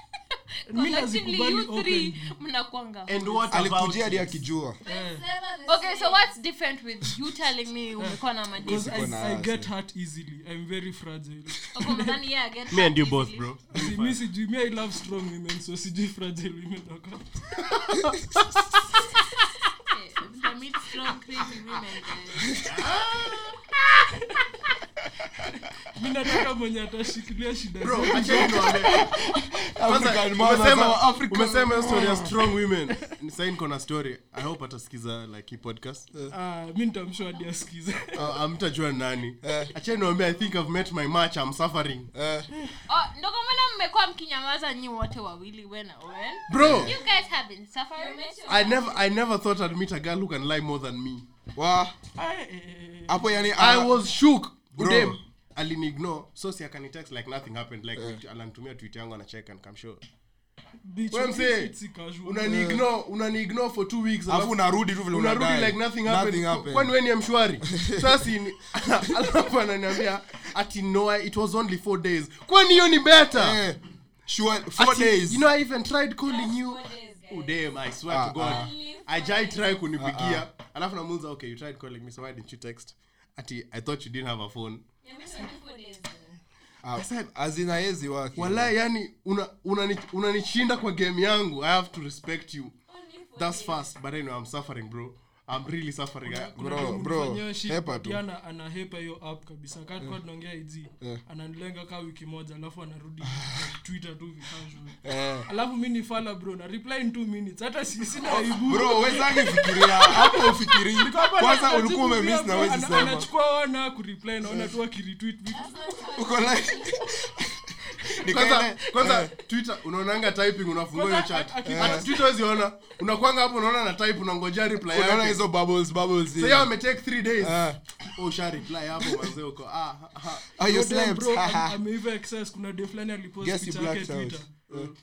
Mi collectively nazikubali you three open mnakwanga and what about alikujia hadi akijua. Okay so what's different with you telling me umekuwa na because madisi I, na I ase. get hurt easily. I'm very fragile. Okay, mnadhani yeah, get me and you hurt both easily. bro. Si, mi sijui mi i love strong women so sijui fragile women Okay, meet strong, crazy women, guys. mi nataka mwenye atashikilia shida bro zote. acha niwaambie kwanza African mothers umesema ama African- umesema hiyo story ya strong women. Sasa niko na story. I hope atasikiza like podcast. Ah, mi nitamshow hadi asikize. Uh, amtajua nani. Acha niwaambie i think i've met my match i'm suffering. Eh, Oh, ndo kwa maana mmekuwa mkinyamaza nyi wote wawili when bro! You guys have been suffering. i never i never thought i'd meet a girl who can lie more than me. Wa hapo yani i ah, was shook. udem. Alinignore. So si akanitext like nothing happened. Like yeah. ananitumia tweet yangu anacheka and come sure unaniignore for two weeks alafu unarudi tu vile unarudi like nothing happened. Happened. kwani weni mshwari? Sasa alafu ananiambia ati no it was only four days. Kwani hiyo ni better? Eh, sure, four Ati, days. you know i even tried calling you. oh damn i swear Ah, to god. ah. I jai try kunipigia. Alafu namuza okay you tried calling me so why didn't you text? Ati i thought you didn't have a phone. Ah, wake wallahi yani unanishinda una, una, kwa game yangu i have to respect you. That's fast but anyway i'm suffering bro i'm really suffering. Kuna Bro, bro, hepa tu. yana- anahepa hiyo app kabisa. Kakua tunaongea hizi. ananilenga kaa wiki moja alafu anarudi twitter tu vikasual Eh. alafu mimi ni fala bro na reply in 2 minutes. Hata si- sina aibu. bro wewe fikiria? Hapo ufikiri kwanza ulikuwa umemiss na wewe sema. Anachukua wana kureply naona tu vitu. Uko like kwanza kwanza twitter unaonanga typing unafungua hiyo chat. aki- twitter wezi ona. Unakwanga hapo unaona na type unangojea reply unaona hizo bubbles bubbles so yeah ametake 3 days. Eh. oh sha reply hapo manze uko. Ah ah Ah, you slept. ameiva excess. Kuna day fulani alipost picha yake twitter.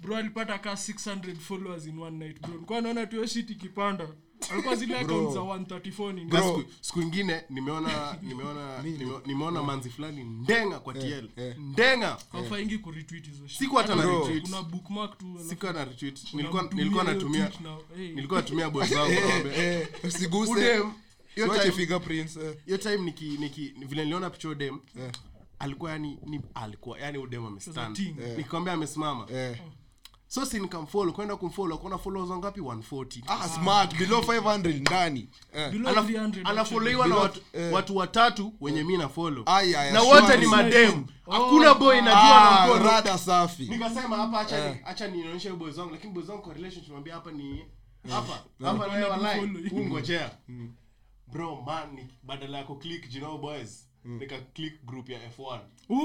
Bro alipata ka 600 followers in one night bro. Nilikuwa naona tu hiyo shit ikipanda alikuwa zile account za 134 ni Gas siku- siku ingine nimeona nimeona nime- nimeona manzi fulani ndenga kwa tl ndenga! Hafaingi kuretweet hizo shit. Siku hata na Bro. retweet. kuna bookmark tu alafu siku hata retweet. nilikuwa unamtumia nilikuwa hiyo natumia tweet na- hey. nilikuwa natumia boys wangu Eh, usiguse. Hiyo siwache time fingerprints eh. hiyo time niki niki vile niliona picha dem alikuwa yani ni alikuwa yani udem amestand nikikwambia amesimama. Eh. So si nikamfollow kwenda kumfollow akona followers wangapi 140 ah smart below 500 ndani. Eh. Below Ana- 300 anafollowiwa na watu, eh. watu watatu wenye mi na follow na wote ni madem hakuna boy najua Ah, na rada safi. Nikasema hapa acha ni acha nionyeshe boys wangu lakini boys wangu kwa relationship mwambia hapa ni hapa hapa na wewe online huu bro man badala ya click you know boys nika click group ya F1 wow,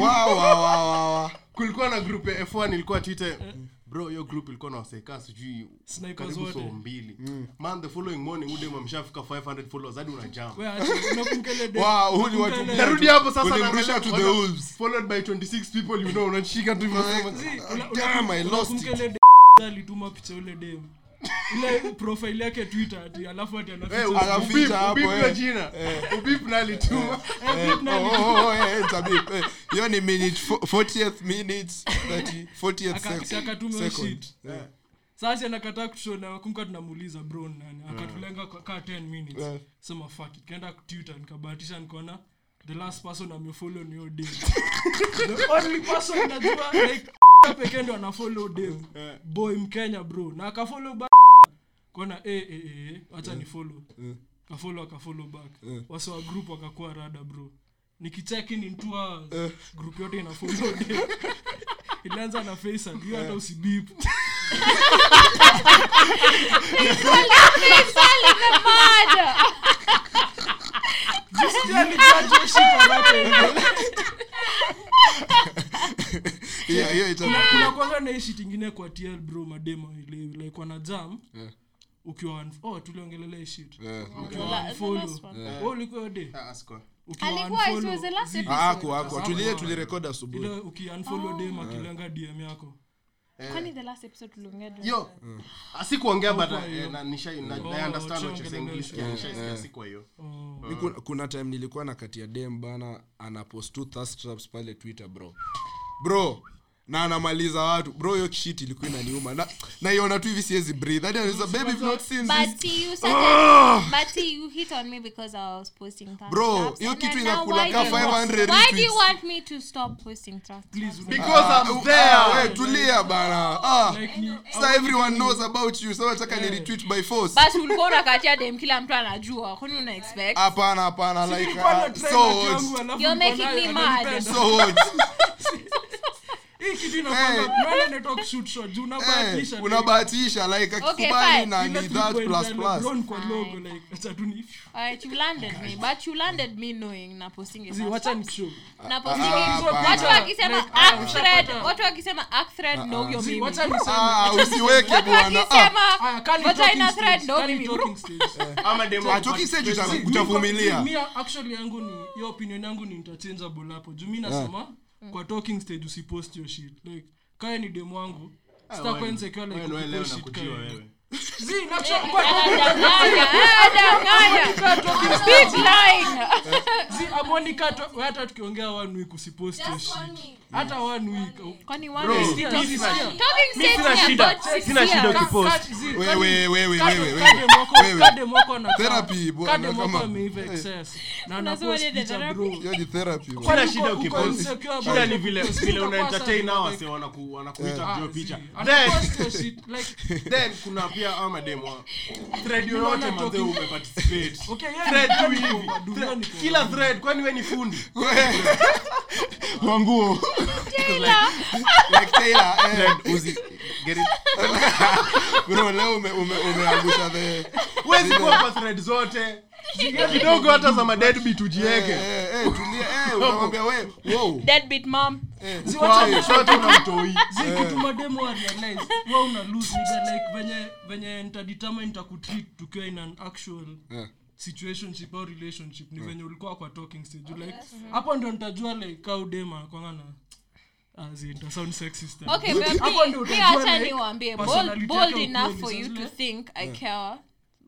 wow, wow, wow. kulikuwa na group ya F1 ilikuwa Twitter. Bro hiyo group ilikuwa na waseka sijui karibu wote. so mbili. Man the following morning ude ameshafika 500 followers hadi una jam. Wewe acha, unakumbuka ile day- Wow, huu ni unakumbuka watu- ile- narudi hapo sasa to the wolves. followed by 26 people you know unashika tu hivyo Damn, I lost it. alituma picha ule dem ile profile yake twitter ati alafu ati Eh, anaficha hapo, eh. jina. Ubip Eh, eh, eh. hiyo ni minute 40th minutes 30 40th Aka- akatuma hiyo second. sasa anakataa kutushona kumka tunamuuliza bro nani. Akatulenga kwa kaa 10 minutes. Yeah. sema fuck it. Kaenda twitter nikabahatisha nikaona the last person amefollow ni odem the only person najua like pekee ndo anafollow dem boy mkenya bro. Na akafollow kona eh eh eh acha ni follow. kafolo akafolo back. Wase wa group wakakuwa rada bro. Nikicheki ni 2 hours group yote inafolo ilianza na faisal hiyo hata usibip kuna kwanga naishi unakwanga na hii shit ingine kwa tl bro madema ile like wana jam ukiwa oh tuliongelelea hii shit. Ukiwa unfollow. ulikuwa de tulie tulirekod asubuhi. Ukiunfollow dem akilenga dm yako. Kuna, time nilikuwa na kati ya dem bana anapost tu thirst traps pale twitter bro. Bro na anamaliza watu. Bro hiyo shit ilikuwa inaniuma. Na naiona tu hivi siwezi breathe. Hadi anaweza baby you've not seen this. But you started, but you hit on me because I was posting thirst Bro, hiyo And kitu then now inakula why ka do you- 500 Why do you retweets. want me to stop posting thirst Please, because Ah, I'm ah, there. We, tulia bana. Ah. Like ni sasa everyone knows about you. So nataka ni retweet by force. Basi ulikuwa unakatia dem kila mtu anajua. Kwani una expect? Hapana hapana like Nilikuwa na ah, so what yangu, alafu You're niko making nayo, me mad. ananipenda. so what hii kitu inafanya nani anaitwa kushoot shot juu eh unabahatisha like, unabahatisha like akikubali na ni that plus plus kwa logo like acha tu ni Alright, you landed me but you landed me knowing na posting a Zi, wacha nikushow na posting ah, a- hapana. watu wakisema ah, act thread watu wakisema act thread no you're mimi wacha niseme ah usiweke bwana ah wakisema Aya, kani thread no mimi ama demo atoki stage uta- Zi, mi- utavumilia zi, actually yangu ni hiyo opinion yangu ni interchangeable hapo juu mi nasema kwa talking stage usipost your shit. Like kaya ni demu wangu. Sitakuwa insecure like ukipost shit kaya. Wewe Zi, nacho- kwa- Anadanganya, anadanganya. Big line. zi, amoni kato- we hata tukiongea one week shit. hata ameiva excess. na ni vile wase wanakuita picha. Then kuna pia ama demo thread yoyote Unaona umeparticipate. Okay, yeah, thread tu hivi. kila thread kwani wewe ni fundi? Wanguo like Taylor eh. Thread uzi get it? Bro leo ume ume umeangusha the wezi kwa thread zote kidogo hata za madeadbeat ujieke. Eh eh tulia. Eh unamwambia we wow. Deadbeat mom. Venye venye nitadetermine nitakutreat tukiwa in an actual situationship au relationship. Ni venye ulikuwa kwa talking stage. Like hapo ndo nitajua like kau dema kwanga na As in, ita sound sexist. okay but Hapo me- ndio me utajua, acha like, niwaambie personality bold, enough for you to think i care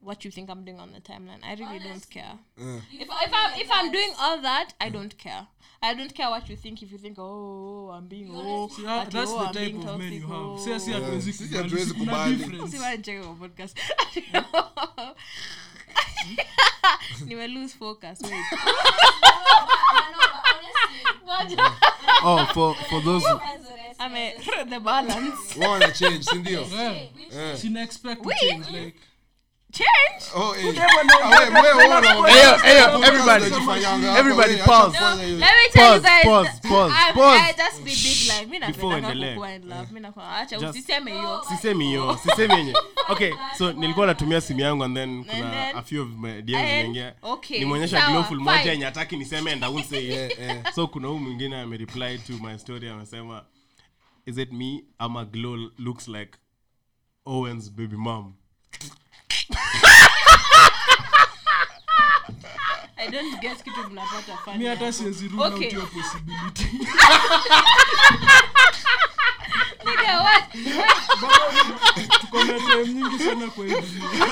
what you think i'm doing on the timeline i really don't care if, if, I'm, if i'm doing all that i don't care I don't care what you think if you think oh I'm being oh See, that- that's oh, the I'm type of men you have. oh. Si- hatuwezi kubali, kuna difference. Usiwahi nicheke kwa podcast. Nime lose focus. Wait. Oh for for those Ame the balance. Wao wana change si Yeah. Yeah. Sina expect to change, like, Change. oh Whatever, Ah, Hey, hey, everybody. Everybody pause. kufanya. Let me tell you guys. pause, pause, I'm- pause. I just be big like mimi Before napenda uendelee. kukuwa in love. Mimi nakuwa acha usiseme hiyo. sisemi hiyo sisemi yenye okay so nilikuwa natumia simu yangu and then kuna a few of my DMs zimeingia okay, nimeonyesha glowful moja yenye hataki niseme and I won't say it. So kuna huu mwingine amereply to my story amesema is it me ama glow looks like owens baby mom I don't kitu mnapata hata siwezi rule out hiyo possibility. Tuko na time nyingi sana kwa hii dunia.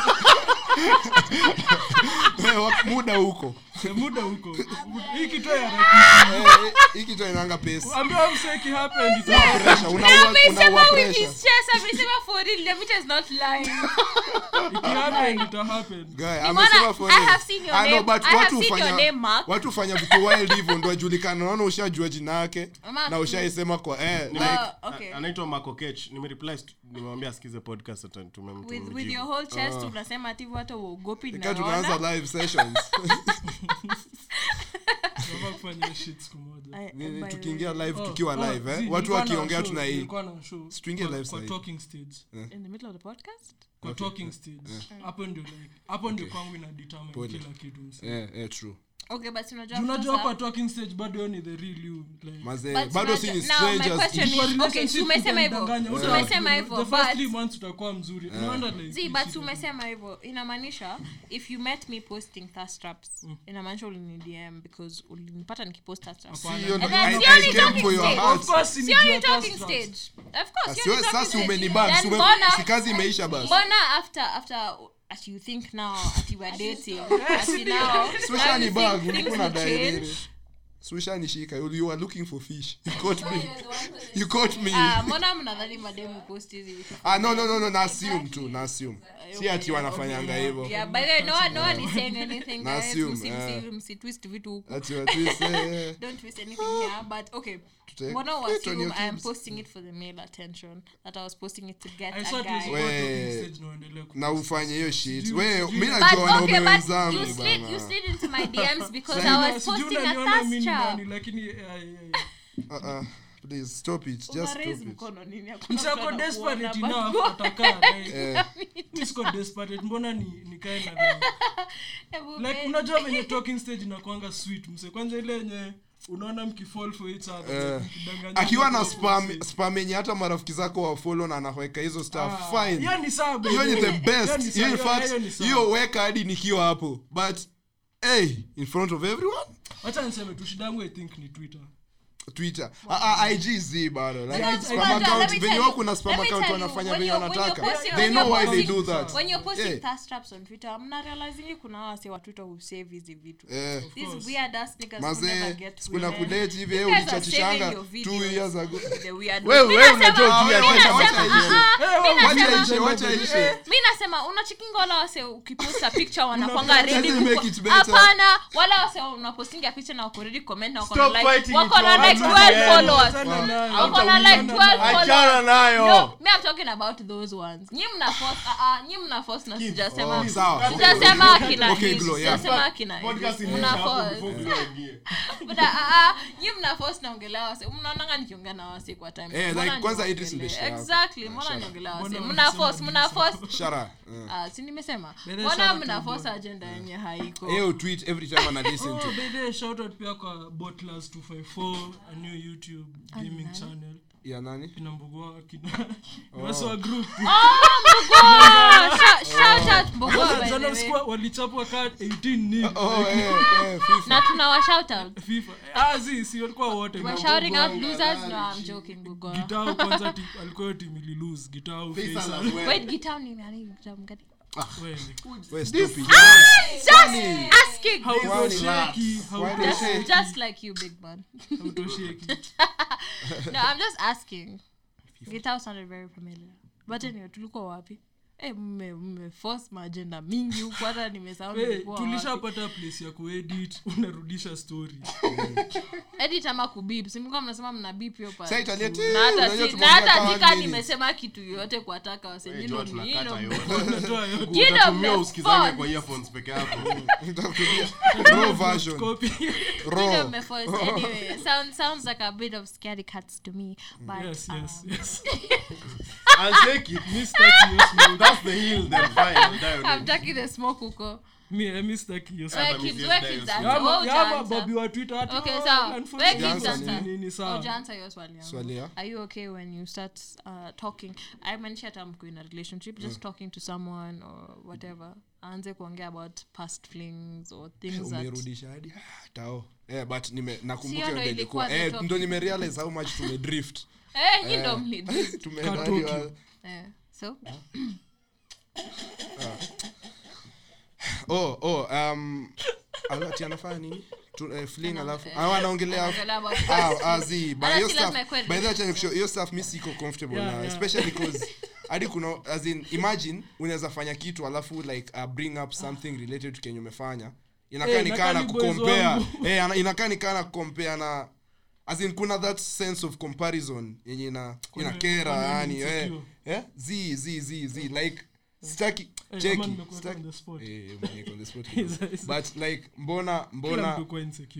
Eh, muda huko Eh, muda huko hii kitu ya harakisha. Eh, hii kitu inaanga pesa Ambia msee ikihappen, it's pressure unaua unaua with pressure his chest. Amesema for real. Levita is not lying. ikihappen, itahappen. Guy, Nimeona- amesema for I have seen your Ah, but watu ufanya watu hufanya vitu wild hivyo ndo ajulikana naona ushajua jina yake na ushaisema kwa eh, like, Uh, okay. A- anaitwa makokech Kech nimereply nimemwambia asikize podcast with, with your whole chest unasema ati watu uogopi tunaanza live sessions. Tukiingia live Oh, tukiwa oh, live eh? watu wakiongea show, tuna hii nilikuwa na show. Situingie kwa- live kwa sahi. talking stage in the middle of the podcast? Kwa talking stage hapo ndio kwangu ina kila kitu eh, eh, true okay but unajua unajua kwa talking stage bado ni the real you like mazee bado si ni strangers question Kwa is- okay, tumesema hivyo. Tumesema hivyo, the first three months utakuwa mzuri unaona like Zee, but tumesema hivyo inamaanisha if you met me posting thirst traps inamaanisha ulini dm because ulinipata nikipost thirst traps Hapana. Hiyo ndo- And then I- si I only came talking stage. heart. Ni si only juu ya talking stage of course si Asiwe- only talking sasa stage. umenibag Then si ume- mbona- si kazi imeisha basi mbona after after as you think now at you are dating as you now Swisha now ni you bag think ulikuwa things na will dai change nini Swisha nishika. You you are looking for fish. You caught me. You caught me. Ah, mbona mnadhani mademu post hizi? Ah no no no no na assume tu na assume si ati wanafanyanga hivyo. Yeah by the way no one, no one is saying anything Na assume, msi eh. twist vitu huku. Ati watu twist don't twist anything here but okay. Mbona wa assume I am posting it for the male attention that I was posting it to get a guy. We- na ufanye hiyo shit. we mimi najua wanaume wenzangu you slid you slid into my DMs because I was posting a thirst nani, lakini uh -uh. please stop it. Just stop it. mkono nini Hakuna Msee mtu ako anakuona, desperate enough atakaa like, mi siko desperate. Mbona ni nikae na like, Hebu like be- unajua venye talking stage inakwanga sweet mse. Kwanza ile yenye unaona mkifall for each other akiwa na spam spam yenye hata marafiki zako wafolo na anaweka hizo stuff Ah, fine. hiyo ni sawa hiyo ni the best. in fact hiyo weka hadi nikiwa hapo. But hey in front of everyone. Wacha niseme tu shida yangu i think ni twitter twitter. Ah, ah, ig z bado like Yeah, spam uh, account. venye tell wako spam account wanafanya venye wanataka. they know why they do that. when you're posting Eh. thirst traps on twitter mna realizing kuna wase wa twitter who save hizi vitu. Eh. these weird ass niggas who never get sikuna kudate hivi You eh, guys are ulichachishanga saving your two years ago. Wewe- wewe unajua juu ya mi Wacha- nasema, wacha ah, ishe. Wacha ishe, wacha nasema unachikinga wala wase ukiposta picture wanakwanga ready hapana wala wase unapostinga picha na wako ready comment na wako like wako na. Like 12 followers. Achana na like 12 followers. No me i'm talking about those ones. Nyi mna force ah ah nyi mna force na sijasema Oh, sijasema kina Okay, hii, Glow, yeah. sijasema kina mna force. before Glow aingie. but ah ah nyi mna force naongelea wase mnaonanga nikiongea na wase kwa time. Eh, like, kwanza niongelee? Idris exactly mbona niongelea wase mna force mna force. Shara eh. ah si nimesema? Mbona shout mna out to force agenda yenye haiko? Eyo tweet every time ana listen Oh, by the way, shout out pia kwa Botlers 254 a new youtube gaming channel ya nani kina mbugua kina ni wasi wa group oh Mbugua! Shout- shout out Mbugua, by the Jana way. Walikuwa- walichapwa ka 18 nil. Oh, eh, eh, FIFA. na tuna shout out FIFA. Ah, zi, si walikuwa wote we're shouting out losers no i'm joking Google Gitao kwanza alikuwa timu ililose. Gitao, Faisal Faisal. as well. wait guitar ni nani guitar mgani Wewe. Wewe stop it. just asking. Hautosheki, Why just, say- just like you big man. Hautosheki. no i'm just asking. Guitar sounded very familiar. But anyway tulikuwa wapi Eh, hey, maajenda mingi huku hata nimesaatulishapata Hey, tulishapata place ya kuedit unarudisha story. Edit ama kubip simlikuwa mnasema mna bip hiyo ti, na hata minute. nimesema kitu yoyote Eh, kwa earphones peke yako. Utakutumia raw version. Copy. Raw. anyway sounds like a bit of scary cats to me but Yes, yes, yes. I'll take it. Mi hiyo smoke. That's the hill, that fire I'll die on i'm taking the smoke huko Mi- eh, mi sitaki hiyo smoke. where Sasa kids siwezi kids Yama- oh yama Bobby wa Twitter ati, Okay, sawa. Where kids answer? nini, sawa. Oh, Jansa, hiyo swali yangu. Swali ya? are you okay when you start uh, talking i mentioned hata mko in a relationship just talking to someone or whatever aanze kuongea about past flings or things hey, umerudisha hadi ah, tao eh, but nime nakumbuka ilikuwa ilikuwa eh, ndio nime realize how much tumedrift eh hii ndo mlid tumeenda Katoki. hadi wa- so? Oh oh um alati anafanya nini? Fling alafu anaongelea anaongelea about- zi but Hata hiyo si stuff by the way acha stuff mi siko comfortable Yeah, na yeah. especially because hadi kuna as in imagine unaweza fanya kitu alafu like uh, bring up something related to kenye umefanya. Inakaa hey, nikaa boys kukompea. eh inakaa nikaa na kukompea na as in kuna that sense of comparison yenye ina ina kera yani eh eh z z z zi like staki Eh, cheki spot. eh but like mbona mbona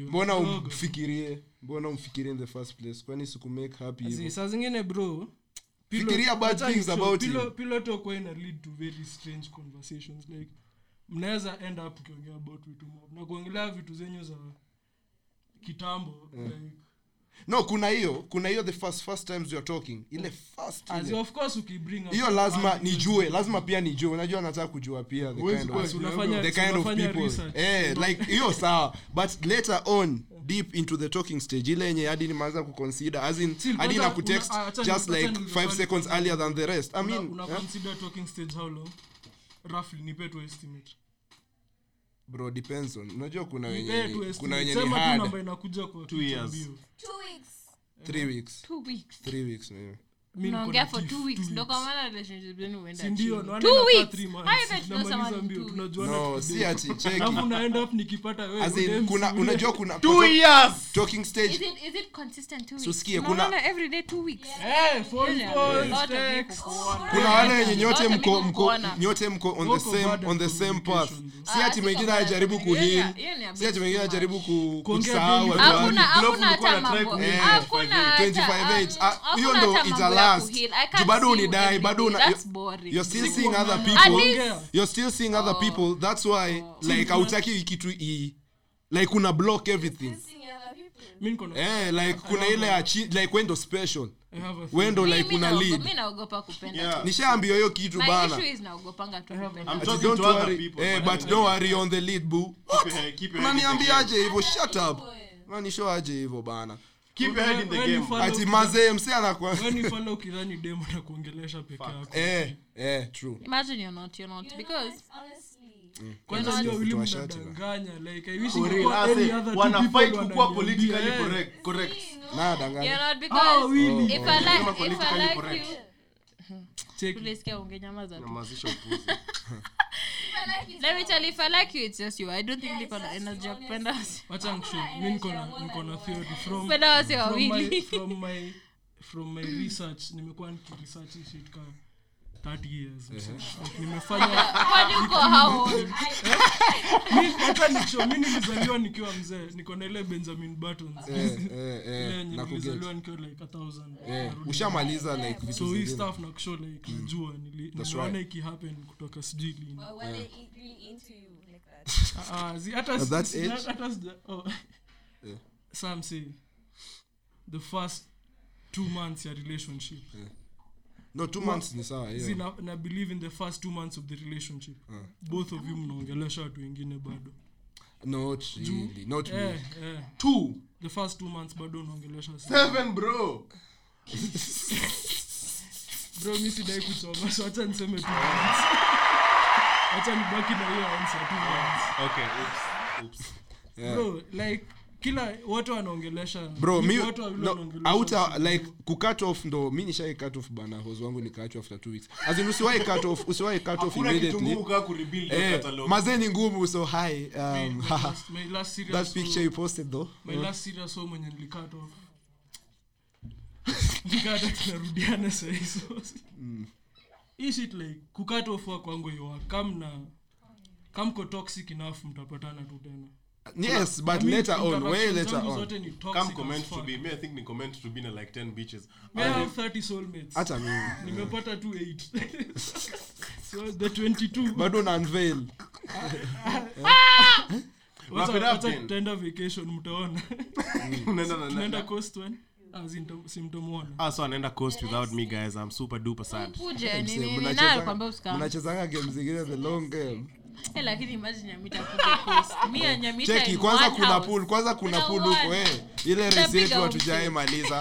mbona umfikirie mbona umfikirie in the first place? Kwani sikumake happy saa zingine bro Fikiria bad things about him. pilot talk huwa ina lead to very strange conversations like mnaweza end up ukiongea about vitu mob. Na kuongelea vitu zenyu za kitambo like, no kuna hiyo kuna hiyo the first first times you're talking. Ile first as ile. of course ukibring up hiyo lazima nijue lazima pia nijue. Unajua nataka kujua pia the kind of, unafanya- the kind of people. research. eh like hiyo sawa. But later on deep into the talking stage ile yenye hadi nimeanza kuconsider as in hadi na kutext una- just like 5 seconds earlier than the rest. I mean una eh? consider talking stage how long? Roughly nipe to estimate bro depends on unajua kuna wenye kuna wenye ni hard. namba inakuja kwa Two kichwa years. 3 weeks. Two weeks. 3 weeks yeah. Unajua kuna Eh, wale wenye nyote mko mko nyote mko on the same on the same path. si ati siko mwingine bad at ajaribu communication. kuheal. Hiyo ni a si ati mwingine ajaribu kusahau daily. watu hakuna wake. hakuna ulikuwa hata na try mambo kuheal hakuna 25 hata- hiyo ndo hata ita mambo. ya last. Bado unidai bado day. una That's boring. you're still seeing other people. You're still seeing other people. That's why like hautaki kitu i. Like una block everything. eh like kuna ile like wendo special. Wendo like una lead. Yeah. nishaambia hiyo kitu bana. don't worry. eh, but don't worry on the lead boo. Unaniambiaje hivyo? shut up. Unanishoaje hivyo bana Keep your head in the game. ati mazee mse anakwa when you follow ukidhani dem atakuongelesha peke yako eh true Imagine you're not, you're not, You're hiyo not- wili Kutoa shati na- mnadanganya like i wish For real, any other wana fight kukuwa politically correct- correct. na danganya you're not because really? if I like, if I like you, Check. tulisikia ungenyamaza tu. Nyamazisha upuzi. Let me tell you, if I like you, it's just you. I don't think niko na energy ya kupenda wacha mi niko na niko na theory from kupenda wasi from my, wawili. from my from my research. Nimekuwa nikiresearch hii shit ka 30 years. Like, nimefanya Kwani uko how old? mi hata nicho mi nilizaliwa nikiwa mzee. Niko na ile benjamin buttons. Eh eh ile eh nilizaliwa nikiwa like a thousand. Eh ushamaliza like vitu so hii staff na kusho like najua. Nili- That's niliona ikihappen kutoka sijui lini. Hata oh. Yeah. Say the first two months ya relationship no two months ni sawa hiyo. Na, na believe in the first two months of the relationship. Both of you mnaongelesha watu wengine bado. Not really not eh, really. eh. two. The first two months bado unaongelesha seven bro. Bro mi sidai kuchoma so hacha niseme two months. Hacha nibaki na hiyo answer two months. Okay oops oops. Bro like kila watu wanaongelesha bro mi watu no, auta like kucut off ndo mi nishai cut off bana hose wangu nikaachwa after two weeks. As in usiwahi cut off usiwahi cut off immediately. ngumu kaa kurebuild your eh mazee ni ngumu so hi um my last- my last serious that picture you posted though. my last serious home mwenye nilikat off. Nikata tunarudiana sahizo hii shit like kukat off wa kwangu iwa kam na kamko toxic enough mtapatana tu tena yes but I mean, later on way later on. come comment to be me i think ni comment to be na like 10 bitches. May I have 30 soulmates. Hata mimi. Nimepata tu 8 so the 22 bado na unveil. Tutaenda vacation? Mtaona. Unaenda na tunaenda coast when ah so anaenda coast without me guys. I'm super duper sad. Mnachezanga game zingine the long game Eh, lakini imagine Nyamita kuja coast. Nyamita cheki kwanza kuna house. pool kwanza kuna pool huko eh. Ile resi yetu hatujai maliza.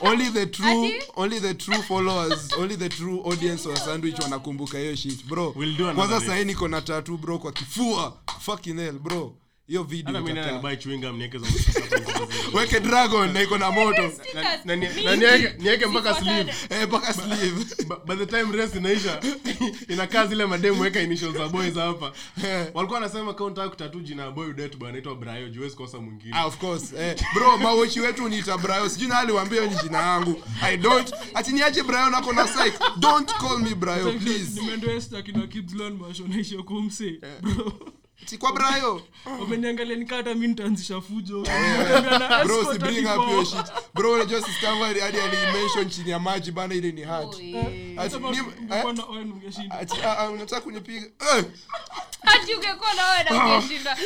Only the true only the true followers only the true audience wa sandwich wanakumbuka hiyo shit bro. We'll kwanza sasa niko na tatu bro kwa kifua. Fucking hell bro hiyo video hata mimi itakaa. nani buy chewing gum niweke za weke dragon na iko na moto. Niweke mpaka eh mpaka sleeve. by the time race inaisha inakaa zile mademu weka initials za boys hapa. Walikuwa wanasema kaunta kutatu jina boy udet bwana anaitwa Brayo juwezi kosa mwingine. Ah, of course eh, bro mawochi wetu niita brayo. Sijui na aliwaambia ni jina yangu. I don't. Ati niache brayo nako na psych. Don't call me brayo please. nimendoesta kina kibslon mashonaishia kumse bro si kwa brayo wameniangalia nikata mi nitaanzisha fujo bro unajua hadi alimention chini ya maji bana ile ni eh, ah, ah, kunipiga eh ungekuwa na wewe na ungeshinda.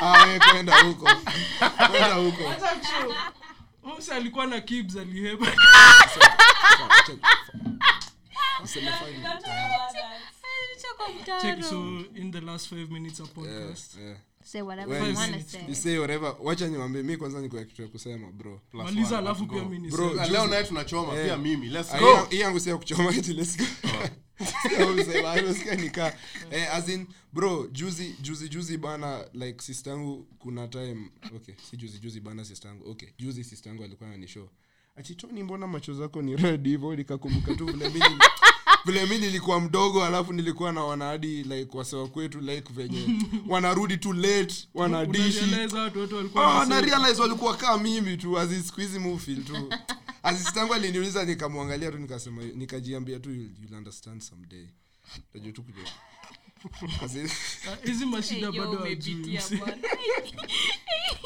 ah kwenda huko kwenda huko alikuwa na kibs alihepa check so in the last five minutes of podcast yeah, yeah. Say whatever Well, you wanna say. you say whatever wacha niwaambie mimi kwanza niko kitu ya kusema bro Plus maliza alafu pia mimi ni. Bro. Leo naye tunachoma yeah. pia mimi let's Ah, go hii- yangu sio kuchoma eti let's go. Nika eh, as in bro juzi juzi juzi bana like sistangu kuna time okay si juzi juzi bana sistangu okay juzi sistangu alikuwa ananishow achitoni mbona macho zako ni red hivyo nikakumbuka tu vile mimi vile mi nilikuwa mdogo alafu nilikuwa na wanahadi like wasewa kwetu like venye wanarudi tu late wanadishi. Watu walikuwa kaa mimi tu azi siku mufil tu. Asistangu aliniuliza nikamwangalia tu nikasema nikajiambia tu you'll, you'll understand someday. Tu kuja hizi mashida bado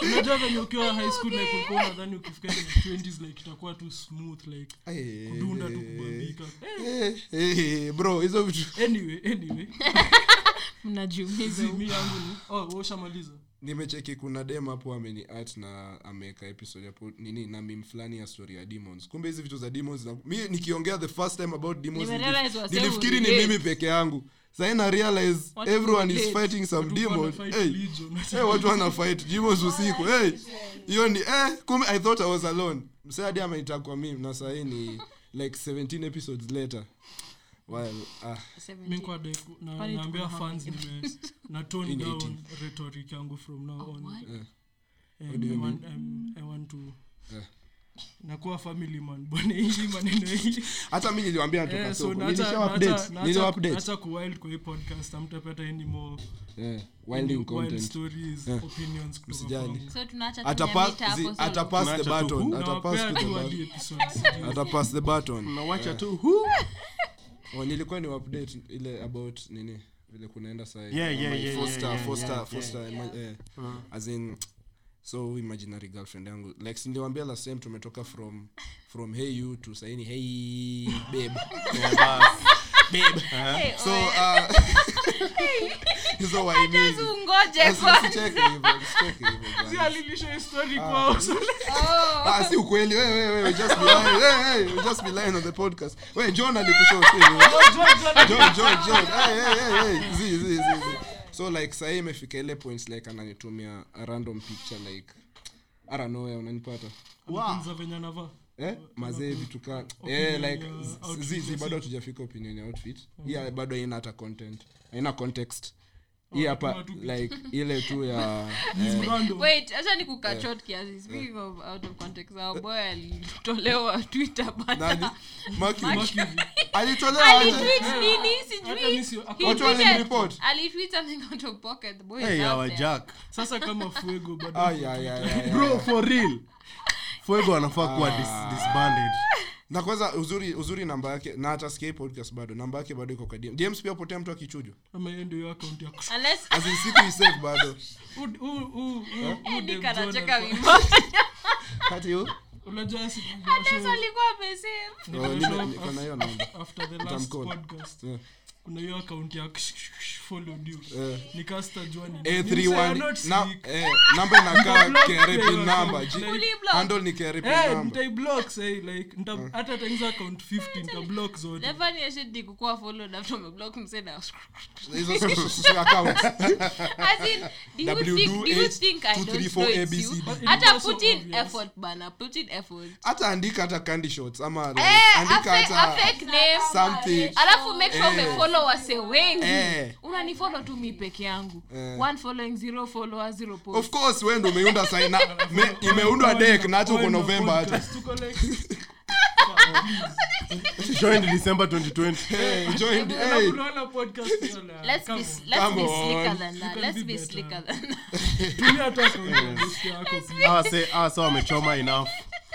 unajua venye ukiwa high school like ulikuwa unadhani ukifika in 20s like itakuwa tu smooth like kudunda tu kubambika Eh, eh, eh, bro hizo vitu. Anyway anyway. Mnajiumiza. mi yangu ni oh nimecheki kuna dem hapo ameni art na ameweka episode hapo nini na mim fulani ya story ya demons. Kumbe hizi vitu za demons na, mi nikiongea the first time about demons nilifikiri ni mimi peke yangu sahii na realize Watu everyone is fighting some demon hey. Hey, watu wana fight usiku. Hey. hiyo ni eh, kumbe i thought i was alone. Msee hadi kwa mimi na sahii ni like 17 episodes later. Well ah, mi kwa dai ku- na- Kwani naambia fans nime na tone down rhetoric yangu from now on. eh. And do I want, um, I want to Eh. Nakuwa family man. Bwana hii maneno hata mi niliwambia natoka Eh, so nilisha update. naacha- nili update. naacha kuwild kwa hii podcast. Amtapata any more yeah, wilding wild content. stories yeah. opinions zi- solo. atapass the button ata pass the button ata pass the button nawacha tu who? Oh, nilikuwa ni update ile about nini? Vile kunaenda sasa. Yeah, yeah, yeah, foster, yeah, yeah, foster, yeah, foster, eh. as in so imaginary girlfriend yangu. Like niliwambia last time tumetoka from from hey you to saini hey babe. So uh, kwanza. Si alilisha Ah, ukweli. Wewe wewe wewe just be lying. Hey, hey, just be lying on the podcast. Wewe John alikushow si wewe John John. John hey hey hey hey. Zi zi zi zi so like sahii imefika ile points like ananitumia a random picture like I don't know wewe unanipata? Wow. venye anavaa. Eh? Mazee vitu ka eh like ya z- outfit. zi zi bado hatujafika opinion ya outfit. Yeah bado haina hata content. Haina context hii hapa like ile tu ya Random. wait acha ni kukachot kiasi. Speaking of out of context our boy alitolewa twitter nani? Bana Maki alitolewa aje? Alitweet nini? Sijui. Mi si- He Watu tweeted- something out of pocket the boy hey our jack. Sasa kama fuego bro for real. Fuego anafaa kuwa dis- disbanded na kwanza uzuri uzuri namba yake na hata podcast bado namba yake bado iko kwa DM. DMs pia potea mtu akichujwa ama ndio account ya unless as in siku isave bado. Unajua si- alikuwa after the last podcast. Yeah. Kuna hiyo akaunti ya kush- kush- kush- followed you nikasta juani A31 na namba inakaa Nikablock KRP hiyo namba account. G- Like- Uliblock. handle ni KRP Hey, namba nitaiblock say like nita- hata tengeneza account 50 nitablock zote Never ni shit ni kukuwa followed after umeblock msee na- hizo s- s- s- accounts As in, do you think- do you think I don't know it's you? W2H234ABCD. hata It's put also in obvious. effort bana put in effort hata andika hata candy shots ama Eh, andika hata something alafu make sure Eh. Wase wengi. Eh. unanifollow tu mi peke yangu. Eh. one following zero follower zero post of course wewe ndo umeunda saina me, imeundwa deck na hata uko november hata. Joined december 2020 hey, joined, hey. podcast let's be let's Come be on. slicker than that. let's be be slicker than that pia. awa se awa se enough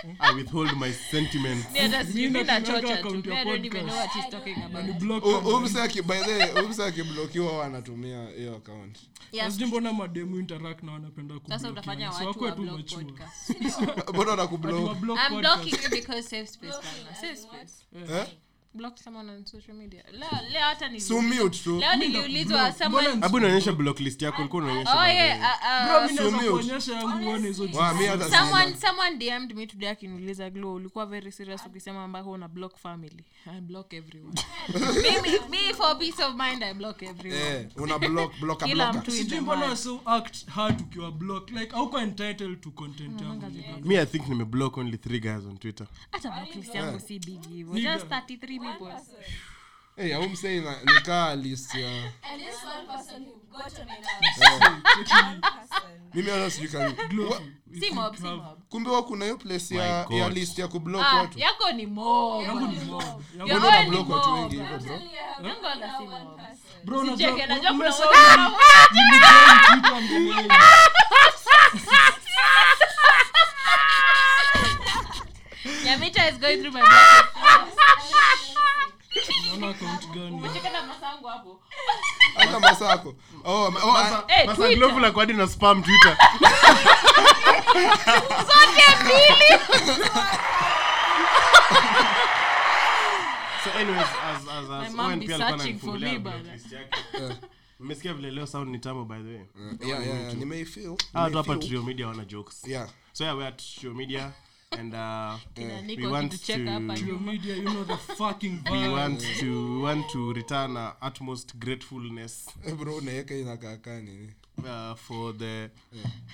i withhold my sentiments. Me hata sijui, mi Mimi natumia nachocha tu. account ya Me I don't even know what he's talking about. Ni block U- account. umse aki- by the way, umse akiblokiwa anatumia hiyo account. Yes. Sijui mbona mademu interact na wanapenda wa tu podcast. mbona Watu abu naonyesha block list yako ulikuwa unaonyesha by the way. yeah, Bro, mi naweza mute. kuonyesha yangu uone hizo Wa, mi hata someone someone DM'd me today akiniuliza glow ulikuwa very serious ukisema ambako una block family? I block everyone. Mimi me for peace of mind i block everyone. Una block block kila mtu sijui mbona mud. act hard ukiwa block. Like auko entitled to content yangu. me i think nimeblock only three guys on twitter. Hata blacklist yangu si big hivyo. Just 33 people hey au mse ina nikaa list ya And this one person who got on my mimi hata sijui kani Wa- si mob si mob. Kumbe wa kuna hiyo place ya ya list ya kublock ah watu. yako ni mob. Yangu ni mob. yangu na unablock watu wengi hivyo bro. Yangu ana si mob bro na unajua na watu- nilijoin Twitter mbeleni. Yamita is going through my blacklist Unaona account gani? Cheka na masangu hapo. Hata masako oh oh eh Masa Twitter. Glove la kwadi na spam twitter. So anyways as as as mom Owen be alikuwa searching for ananifungulia me, bana. list yake. mmesikia vile leo sound ni tambo by the way. Yeah yeah yeah nimeifeel tu hapa nimeifeel. trio media wana jokes. Yeah. So yeah trio media and uh Kina we want to, to Your media you know the fucking we want to we want to return our utmost gratefulness. Eh, bro nini? Uh, for the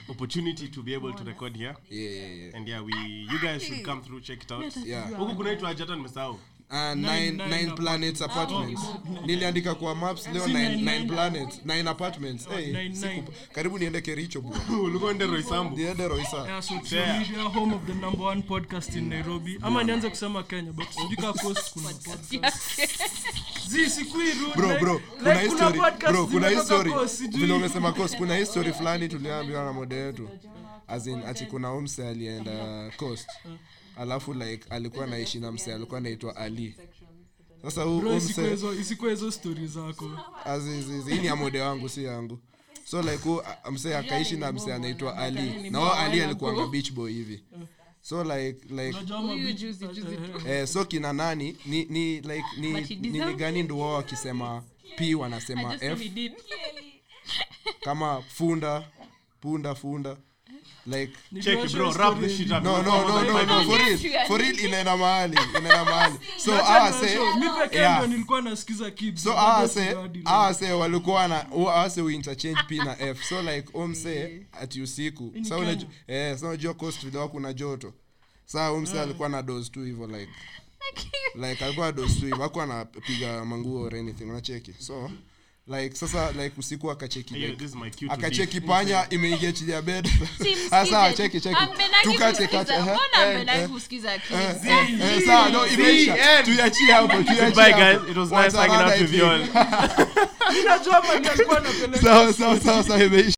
opportunity to be able to record here. Yeah yeah yeah. And yeah we you guys should come through check it out. Yeah. huku kunaitwa aje hata nimesahau Ah, nine, nine nine planets apartments. niliandika kwa maps leo nine, planets nine apartments. Hey, nine, nine. karibu niende kericho bwana ulikuwa ende roisambu niende roisa Yeah, so Trio Media, home of the number one podcast in Nairobi. Ama nianze kusema Kenya, but sijui coast kuna podcast. Zi, sikui bro bro kuna history. bro kuna history. vile umesema coast kuna history fulani tuliambiwa na mode yetu as in ati kuna umse alienda coast alafu like alikuwa naishi na mse alikuwa anaitwa ali. sasa mse hizo- stori zako. Hii ni amode wangu si yangu. So like huu mse akaishi na mse anaitwa ali. na wao ali alikuanga beach boy hivi. So like like tu. eh, so kina nani? Ni ni like ni nini gani ndo wao wakisema p wanasema f? kama funda punda funda like Check, bro, wrap this shit up. no no no no no for real. For real inaenda mahali inaenda mahali. So Acha say yeah. nilikuwa nasikiza kids. So bado awase sijadi, like. walikuwa na awase we interchange p na f. So like omse ati usiku Hii ni sa Kenya. unajua eh sa unajua coast vile kuna joto. Saa omse alikuwa na dose tu hivyo like. Like alikuwa na dose tu hivyo. Hakuwa anapiga manguo or anything unacheki. So like sasa like usiku akacheki Hey, like, akacheki panya imeingia chini ya bed. Sasa cheki cheki. Tukate kate. Mbona ampendangi kusikiza kids? Sawa, no, imeisha. Tuiachie hapo, tuiachie guys. It was nice hanging out with you all. Mi najua mali alikuwa anapeleka. Sawa sawa sawa sawa imeisha